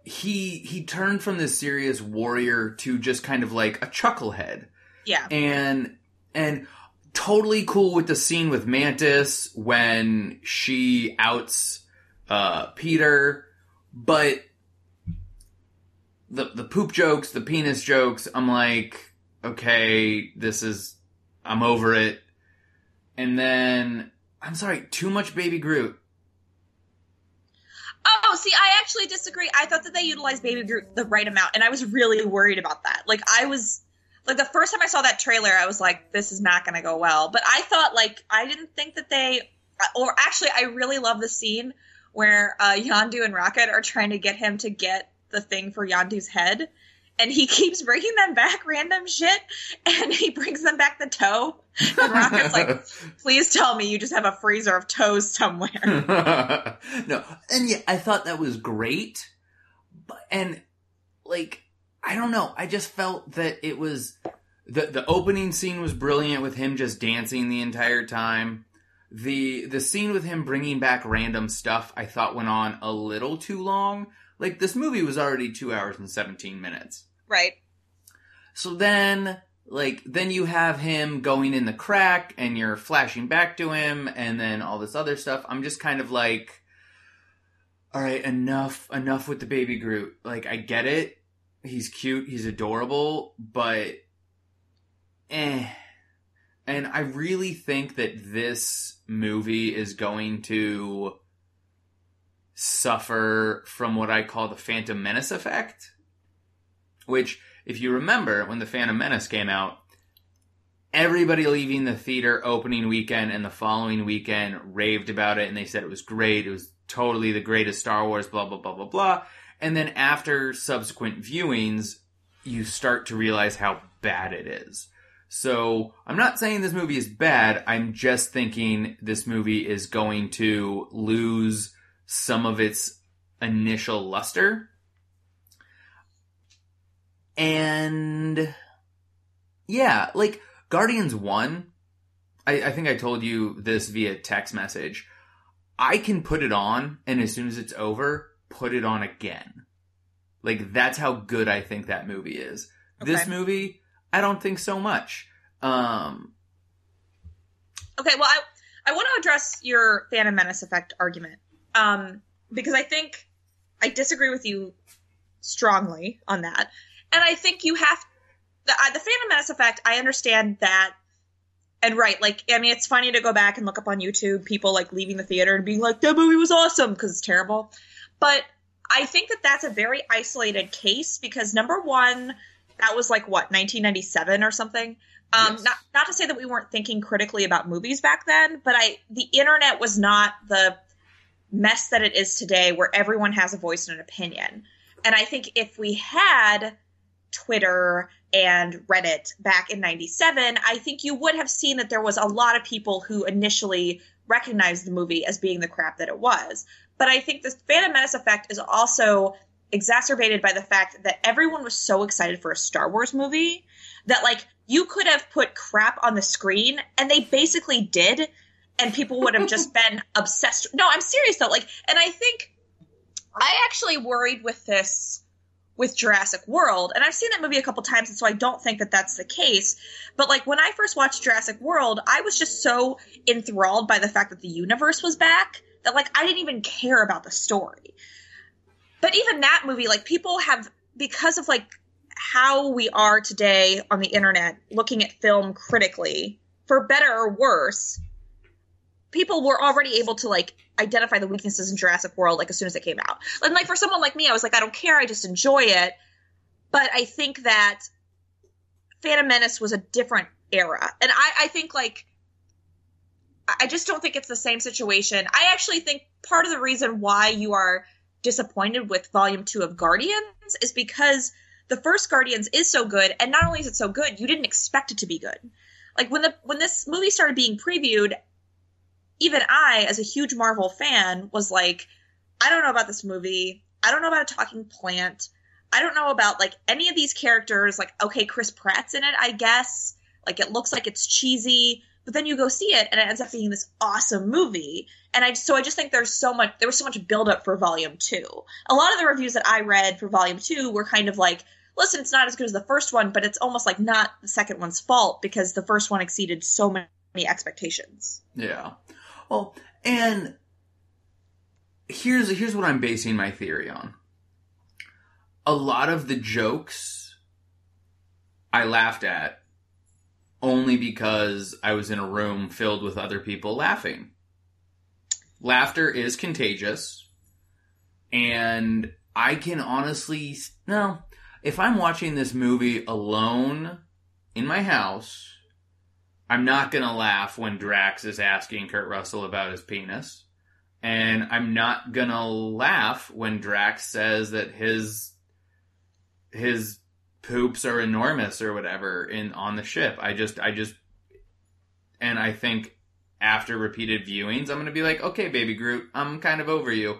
he he turned from this serious warrior to just kind of like a chucklehead. Yeah. And and totally cool with the scene with Mantis when she outs uh Peter, but the the poop jokes, the penis jokes, I'm like, okay, this is I'm over it. And then I'm sorry, too much baby Groot. Oh, see, I actually disagree. I thought that they utilized Baby Groot the right amount, and I was really worried about that. Like, I was like the first time I saw that trailer, I was like, this is not going to go well. But I thought like I didn't think that they, or actually, I really love the scene where uh, Yondu and Rocket are trying to get him to get the thing for Yondu's head. And he keeps bringing them back random shit, and he brings them back the toe. And Rocket's like, please tell me you just have a freezer of toes somewhere. no, and yeah, I thought that was great, but and like I don't know, I just felt that it was the the opening scene was brilliant with him just dancing the entire time. The the scene with him bringing back random stuff I thought went on a little too long. Like this movie was already 2 hours and 17 minutes. right. So then, like, then you have him going in the crack and you're flashing back to him and then all this other stuff. I'm just kind of like, all right, enough, enough with the baby Groot. Like, I get it. He's cute. He's adorable, but eh. And I really think that this movie is going to suffer from what I call the Phantom Menace effect Which, if you remember, when the Phantom Menace came out, everybody leaving the theater opening weekend and the following weekend raved about it, and they said it was great. It was totally the greatest Star Wars. Blah blah blah blah blah. And then after subsequent viewings, you start to realize how bad it is. So I'm not saying this movie is bad. I'm just thinking this movie is going to lose some of its initial luster. And yeah, like Guardians 1, I, I think I told you this via text message. I can put it on, and as soon as it's over, put it on again. Like, that's how good I think that movie is. This movie, I don't think so much. Um, Okay, well, I, I want to address your Phantom Menace effect argument um, because I think I disagree with you strongly on that, and I think you have the uh, the Phantom Menace effect. I understand that, and right, like I mean, it's funny to go back and look up on YouTube people like leaving the theater and being like, "That movie was awesome" because it's terrible, but I think that that's a very isolated case because number one, that was like what 1997 or something. Um, Yes. Not not to say that we weren't thinking critically about movies back then, but I the internet was not the mess that it is today, where everyone has a voice and an opinion. And I think if we had Twitter and Reddit back in 97, I think you would have seen that there was a lot of people who initially recognized the movie as being the crap that it was. But I think this Phantom Menace effect is also exacerbated by the fact that everyone was so excited for a Star Wars movie that like you could have put crap on the screen and they basically did and people would have just been obsessed. No, I'm serious though. Like and I think I actually worried with this with Jurassic World, and I've seen that movie a couple times, and so I don't think that that's the case. But like when I first watched Jurassic World, I was just so enthralled by the fact that the universe was back that like I didn't even care about the story. But even that movie, like people have because of like how we are today on the internet looking at film critically, for better or worse, people were already able to like identify the weaknesses in Jurassic World like as soon as it came out. And like for someone like me, I was like, I don't care, I just enjoy it. But I think that Phantom Menace was a different era. And I, I think like I just don't think it's the same situation. I actually think part of the reason why you are disappointed with volume two of Guardians is because the first Guardians is so good, and not only is it so good, you didn't expect it to be good. Like when the when this movie started being previewed, even I, as a huge Marvel fan, was like, I don't know about this movie. I don't know about a talking plant. I don't know about like any of these characters. Like, okay, Chris Pratt's in it, I guess. Like, it looks like it's cheesy, but then you go see it, and it ends up being this awesome movie. And I so I just think there's so much there was so much buildup for Volume Two. A lot of the reviews that I read for Volume Two were kind of like, listen, it's not as good as the first one, but it's almost like not the second one's fault because the first one exceeded so many expectations. Yeah. Well, and here's here's what I'm basing my theory on. A lot of the jokes I laughed at only because I was in a room filled with other people laughing. Laughter is contagious, and I can honestly no. If I'm watching this movie alone in my house, I'm not gonna laugh when Drax is asking Kurt Russell about his penis. And I'm not gonna laugh when Drax says that his his poops are enormous or whatever in on the ship. I just I just and I think after repeated viewings I'm gonna be like, okay, baby Groot, I'm kind of over you.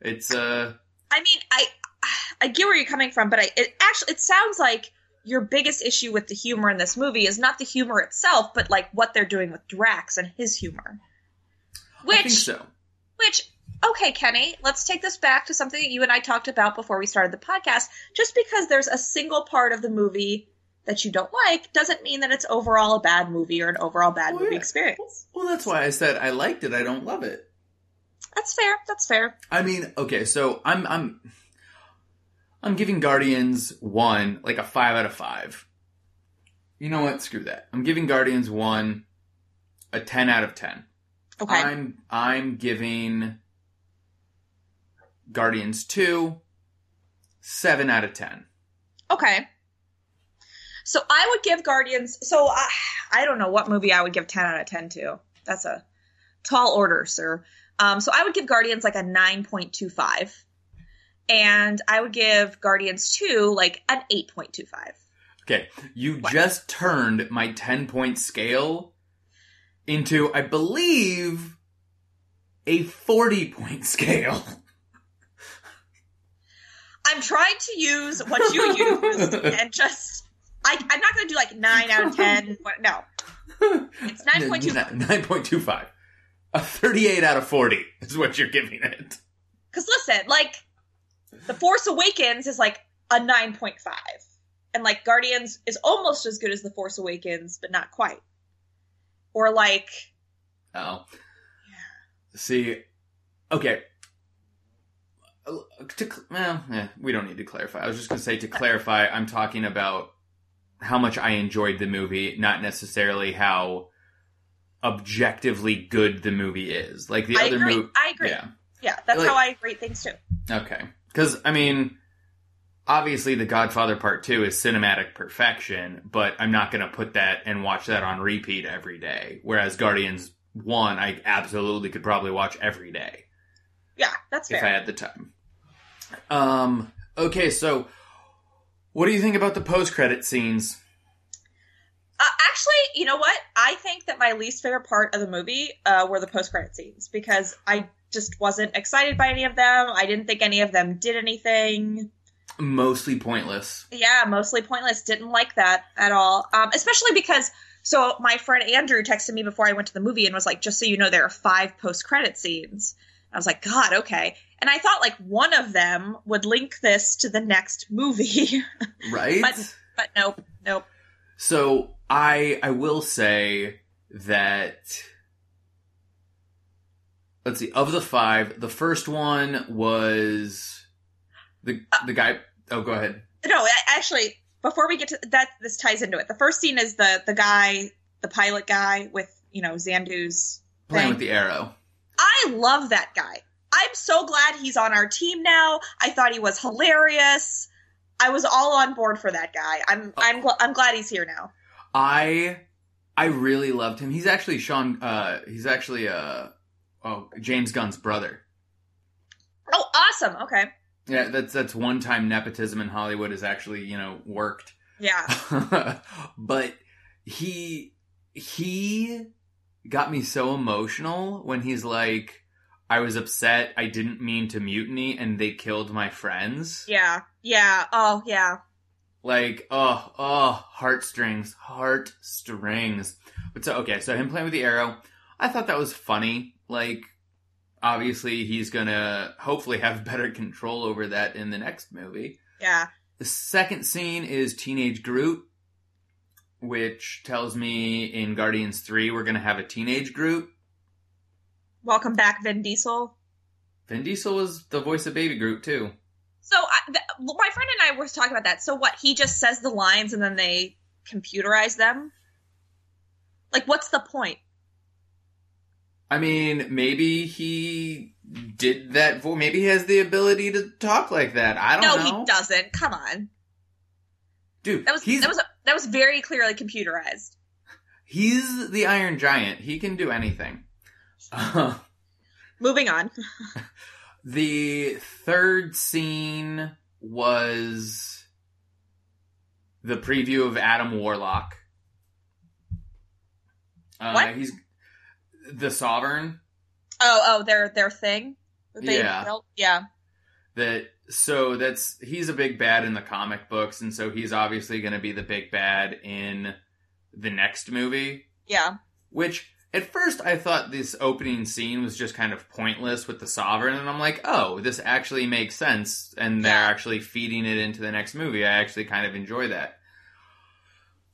It's uh I mean, I I get where you're coming from, but I it actually it sounds like your biggest issue with the humor in this movie is not the humor itself, but like what they're doing with Drax and his humor. I think Which so. which okay, Kenny, let's take this back to something that you and I talked about before we started the podcast. Just because there's a single part of the movie that you don't like doesn't mean that it's overall a bad movie or an overall bad Oh, movie yeah. experience. Well that's why I said I liked it, I don't love it. That's fair. That's fair. I mean, okay, so I'm I'm I'm giving Guardians one like a five out of five. You know what? Screw that. I'm giving Guardians one a ten out of ten. Okay. I'm I'm giving Guardians two seven out of ten. Okay. So I would give Guardians. So I, I don't know what movie I would give 10 out of 10 to. That's a tall order, sir. Um, so I would give Guardians like a 9.25. And I would give Guardians 2 like an 8.25. Okay, you What? just turned my 10 point scale into, I believe, a 40 point scale. I'm trying to use what you used and just. I, I'm not going to do like 9 out of 10. What- No. It's 9.25. 9.25. A 38 out of 40 is what you're giving it. Because listen, like, The Force Awakens is like a 9.5. And like, Guardians is almost as good as The Force Awakens, but not quite. Or like, Oh. Yeah. See, okay. To, well, eh, we don't need to clarify. I was just going to say to clarify, I'm talking about how much I enjoyed the movie, not necessarily how objectively good the movie is. Like the I other movie. I agree. Yeah. Yeah, that's Like- how I rate things too. Okay. Because, I mean, obviously, The Godfather Part 2 is cinematic perfection, but I'm not going to put that and watch that on repeat every day. Whereas Guardians 1, I absolutely could probably watch every day Yeah, that's fair. if. I had the time. Um, okay, so what do you think about the post credit scenes? Uh, actually, you know what? I think that my least favorite part of the movie uh, were the post credit scenes because I just wasn't excited by any of them. I didn't think any of them did anything. Mostly pointless. Yeah, mostly pointless. Didn't like that at all. Um, especially because so my friend Andrew texted me before I went to the movie and was like, "Just so you know, there are five post credit scenes." I was like, "God, okay." And I thought like one of them would link this to the next movie, Right? But- but nope, nope. So I I will say that let's see of the five, the first one was the the guy. Oh, go ahead. No, actually, before we get to that, this ties into it. The first scene is the the guy, the pilot guy with you know Yondu's Playing thing. with the arrow. I love that guy. I'm so glad he's on our team now. I thought he was hilarious. I was all on board for that guy. I'm I'm gl- I'm glad he's here now. I I really loved him. He's actually Sean. Uh, he's actually uh oh James Gunn's brother. Oh, awesome. Okay. Yeah, that's that's one time nepotism in Hollywood has actually you know worked. Yeah. but he he got me so emotional when he's like I was upset I didn't mean to mutiny and they killed my friends. Yeah. Yeah. Oh, yeah. Like oh oh heartstrings, heartstrings. But so okay, so him playing with the arrow, I thought that was funny. Like obviously he's to hopefully have better control over that in the next movie. Yeah. The second scene is Teenage Groot, which tells me in Guardians 3 we're to have a Teenage Groot. Welcome back, Vin Diesel. Vin Diesel was the voice of Baby Groot, too. So I, th- my friend and I were talking about that. So what? He just says the lines and then they computerize them. Like, what's the point? I mean, maybe he did that for. Maybe he has the ability to talk like that. I don't know. No, he doesn't. Come on. Dude, That was that was that was very clearly computerized. he's the Iron Giant. He can do anything. Moving on. The third scene was the preview of Adam Warlock. Uh, What? He's the Sovereign. Oh, oh, their their thing. they Yeah. built? Yeah. That so that's he's a big bad in the comic books, and so he's obviously going to be the big bad in the next movie. Yeah. Which at first I thought this opening scene was just kind of pointless with the sovereign, and I'm like, oh, this actually makes sense, and they're actually feeding it into the next movie. I actually kind of enjoy that.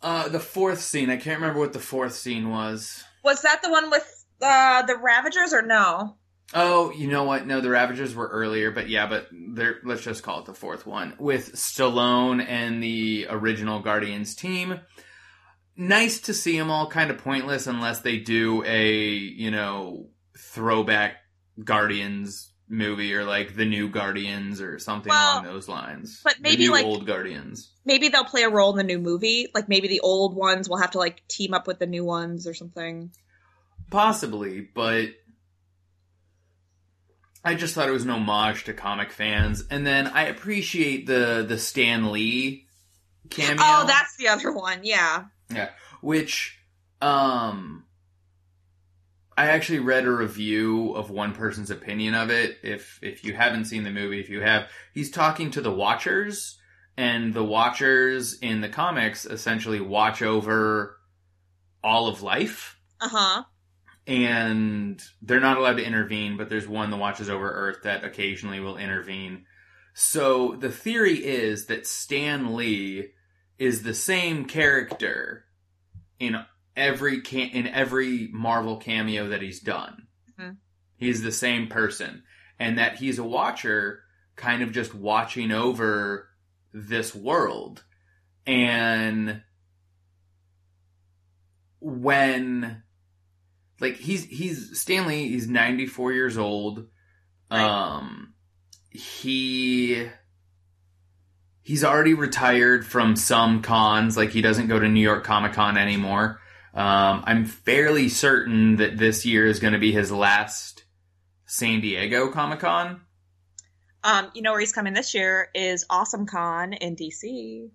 Uh, the fourth scene, I can't remember what the fourth scene was. Was that the one with uh, the Ravagers or no? Oh, you know what? No, the Ravagers were earlier, but yeah, but they're, let's just call it the fourth one with Stallone and the original Guardians team. Nice to see them all kind of pointless unless they do a, you know, throwback Guardians movie or like the new Guardians or something Well, along those lines. but The maybe, new like- old Guardians. Maybe they'll play a role in the new movie. Like maybe the old ones will have to like team up with the new ones or something. Possibly, but I just thought it was an homage to comic fans, and then I appreciate the the Stan Lee cameo. Oh, that's the other one. Yeah. Yeah. Which um I actually read a review of one person's opinion of it. If if you haven't seen the movie, if you have, he's talking to the Watchers, and the Watchers in the comics essentially watch over all of life Uh huh. And they're not allowed to intervene, but there's one that watches over Earth that occasionally will intervene. So the theory is that Stan Lee is the same character in every ca- in every Marvel cameo that he's done. Mhm. He's the same person, and that he's a watcher, kind of just watching over this world, and when like he's he's Stan Lee. He's ninety four years old. Right. Um, he he's already retired from some cons. Like he doesn't go to New York Comic Con anymore. Um, I'm fairly certain that this year is going to be his last San Diego Comic Con. Um, you know where he's coming this year is Awesome Con in DC.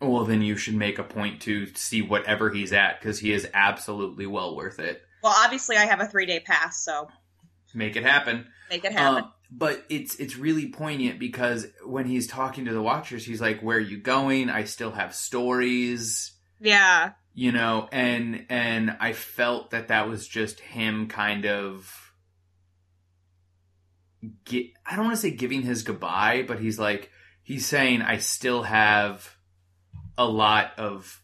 Well, then you should make a point to see whatever he's at because he is absolutely well worth it. Well, obviously I have a three day pass, so Make it happen. make it happen. Um, but it's it's really poignant because when he's talking to the watchers, he's like, "Where are you going? I still have stories." yeah. You know, and and I felt that that was just him kind of get I don't want to say giving his goodbye, but he's like he's saying I still have a lot of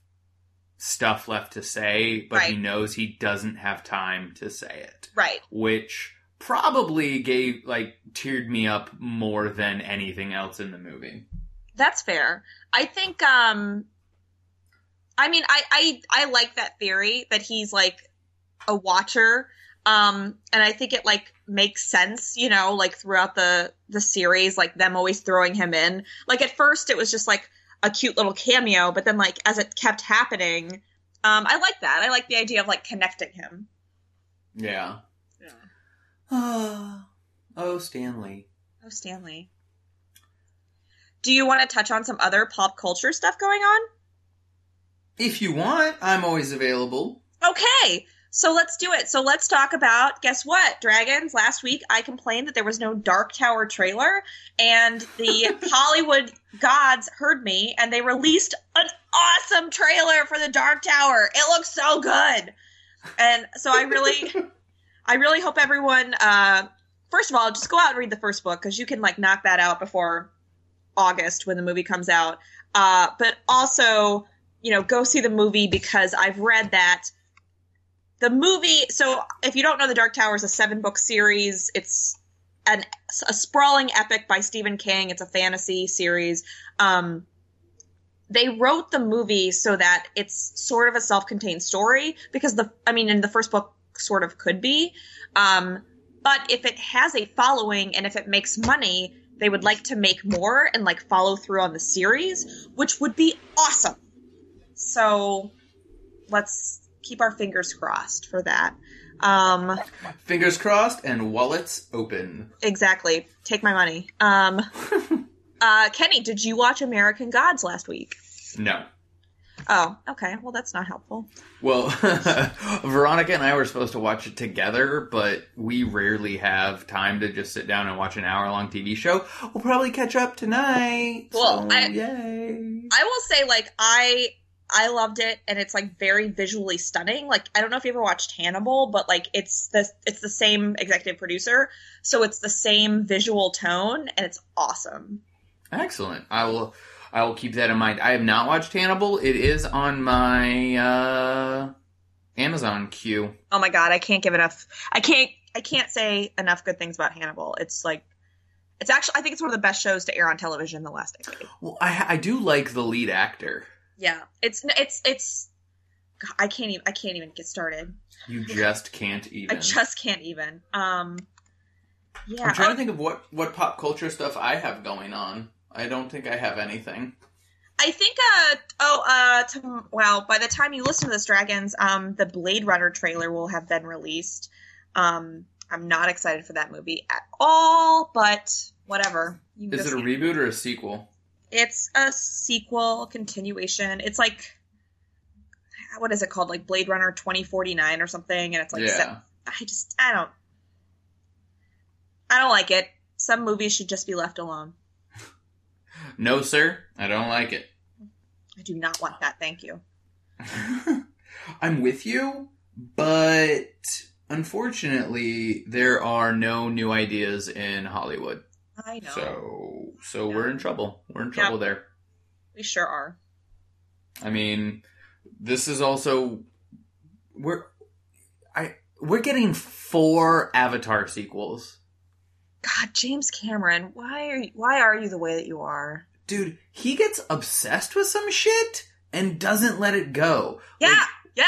stuff left to say, but he knows he doesn't have time to say it Right. which probably gave like teared me up more than anything else in the movie. That's fair. I think um I mean I I I like that theory that he's like a watcher. Um and I think it like makes sense, you know, like throughout the the series like them always throwing him in. Like at first it was just like a cute little cameo, but then like as it kept happening, um I like that. I like the idea of like connecting him. Yeah. Yeah. oh, Stan Lee. Oh, Stan Lee. Do you want to touch on some other pop culture stuff going on? If you want, I'm always available. Okay, so let's do it. So let's talk about guess what, Dragons. Last week I complained that there was no Dark Tower trailer, and the Hollywood gods heard me, and they released an awesome trailer for the Dark Tower. It looks so good, and so I really, I really hope everyone. Uh, first of all, just go out and read the first book because you can like knock that out before August when the movie comes out. Uh, but also, you know, go see the movie because I've read that the movie. So, if you don't know, The Dark Tower is a seven book series. It's an a sprawling epic by Stephen King. It's a fantasy series. Um, they wrote the movie so that it's sort of a self contained story because the I mean, in the first book, sort of could be. Um, but if it has a following and if it makes money, they would like to make more and like follow through on the series, which would be awesome. So let's keep our fingers crossed for that. Um, Fingers crossed and wallets open. exactly. Take my money. Um, uh, Kenny, did you watch American Gods last week? No. Oh, okay. Well, that's not helpful. Well, Veronica and I were supposed to watch it together, but we rarely have time to just sit down and watch an hour long TV show. We'll probably catch up tonight. Well, so, I- yay. I will say, like, I I loved it, and it's like very visually stunning. Like, I don't know if you ever watched Hannibal, but like, it's the it's the same executive producer, so it's the same visual tone, and it's awesome. Excellent. I will. I will keep that in mind. I have not watched Hannibal. It is on my uh, Amazon queue. Oh my god, I can't give enough. I can't. I can't say enough good things about Hannibal. It's like, it's actually. I think it's one of the best shows to air on television in the last decade. Well, I, I do like the lead actor. Yeah, it's it's it's. God, I can't even. I can't even get started. You just can't even. I just can't even. Um, Yeah. I'm trying Oh, to think of what what pop culture stuff I have going on. I don't think I have anything. I think uh oh uh to, well by the time you listen to this dragons um the Blade Runner trailer will have been released. Um I'm not excited for that movie at all, but whatever. You Is it a reboot or a sequel? It's a sequel continuation. It's like what is it called? Like Blade Runner 2049 or something and it's like yeah. set- I just I don't I don't like it. Some movies should just be left alone. No, sir, I don't like it. I do not want that. Thank you. I'm with you, but unfortunately, there are no new ideas in Hollywood. I know. So, so Yeah. we're in trouble. We're in Yeah. trouble there. we sure are. I mean, this is also we're I we're getting four Avatar sequels. God, James Cameron, why are you, why are you the way that you are? Dude, he gets obsessed with some shit and doesn't let it go. Yeah, Like, yeah.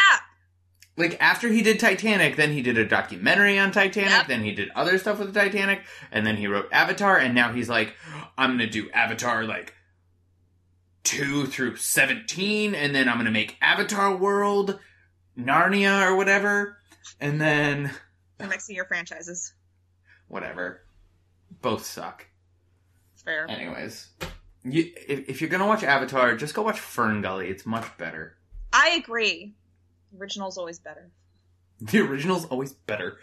Like after he did Titanic, then he did a documentary on Titanic, Yep. then he did other stuff with the Titanic, and then he wrote Avatar, and now he's like, I'm gonna do Avatar like two through seventeen, and then I'm gonna make Avatar World, Narnia or whatever, and then You're mixing your franchises. whatever. Both suck. It's fair. Anyways. You, if, if you're gonna watch Avatar, just go watch Fern Gully. It's much better. I agree. Original's always better. The original's always better.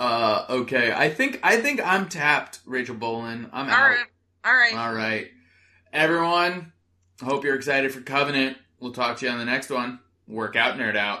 Uh, okay. I think I think I'm tapped, Rachel Bolin. I'm All out. right. All right. All right. Everyone, hope you're excited for Covenant. We'll talk to you on the next one. Work out, nerd out.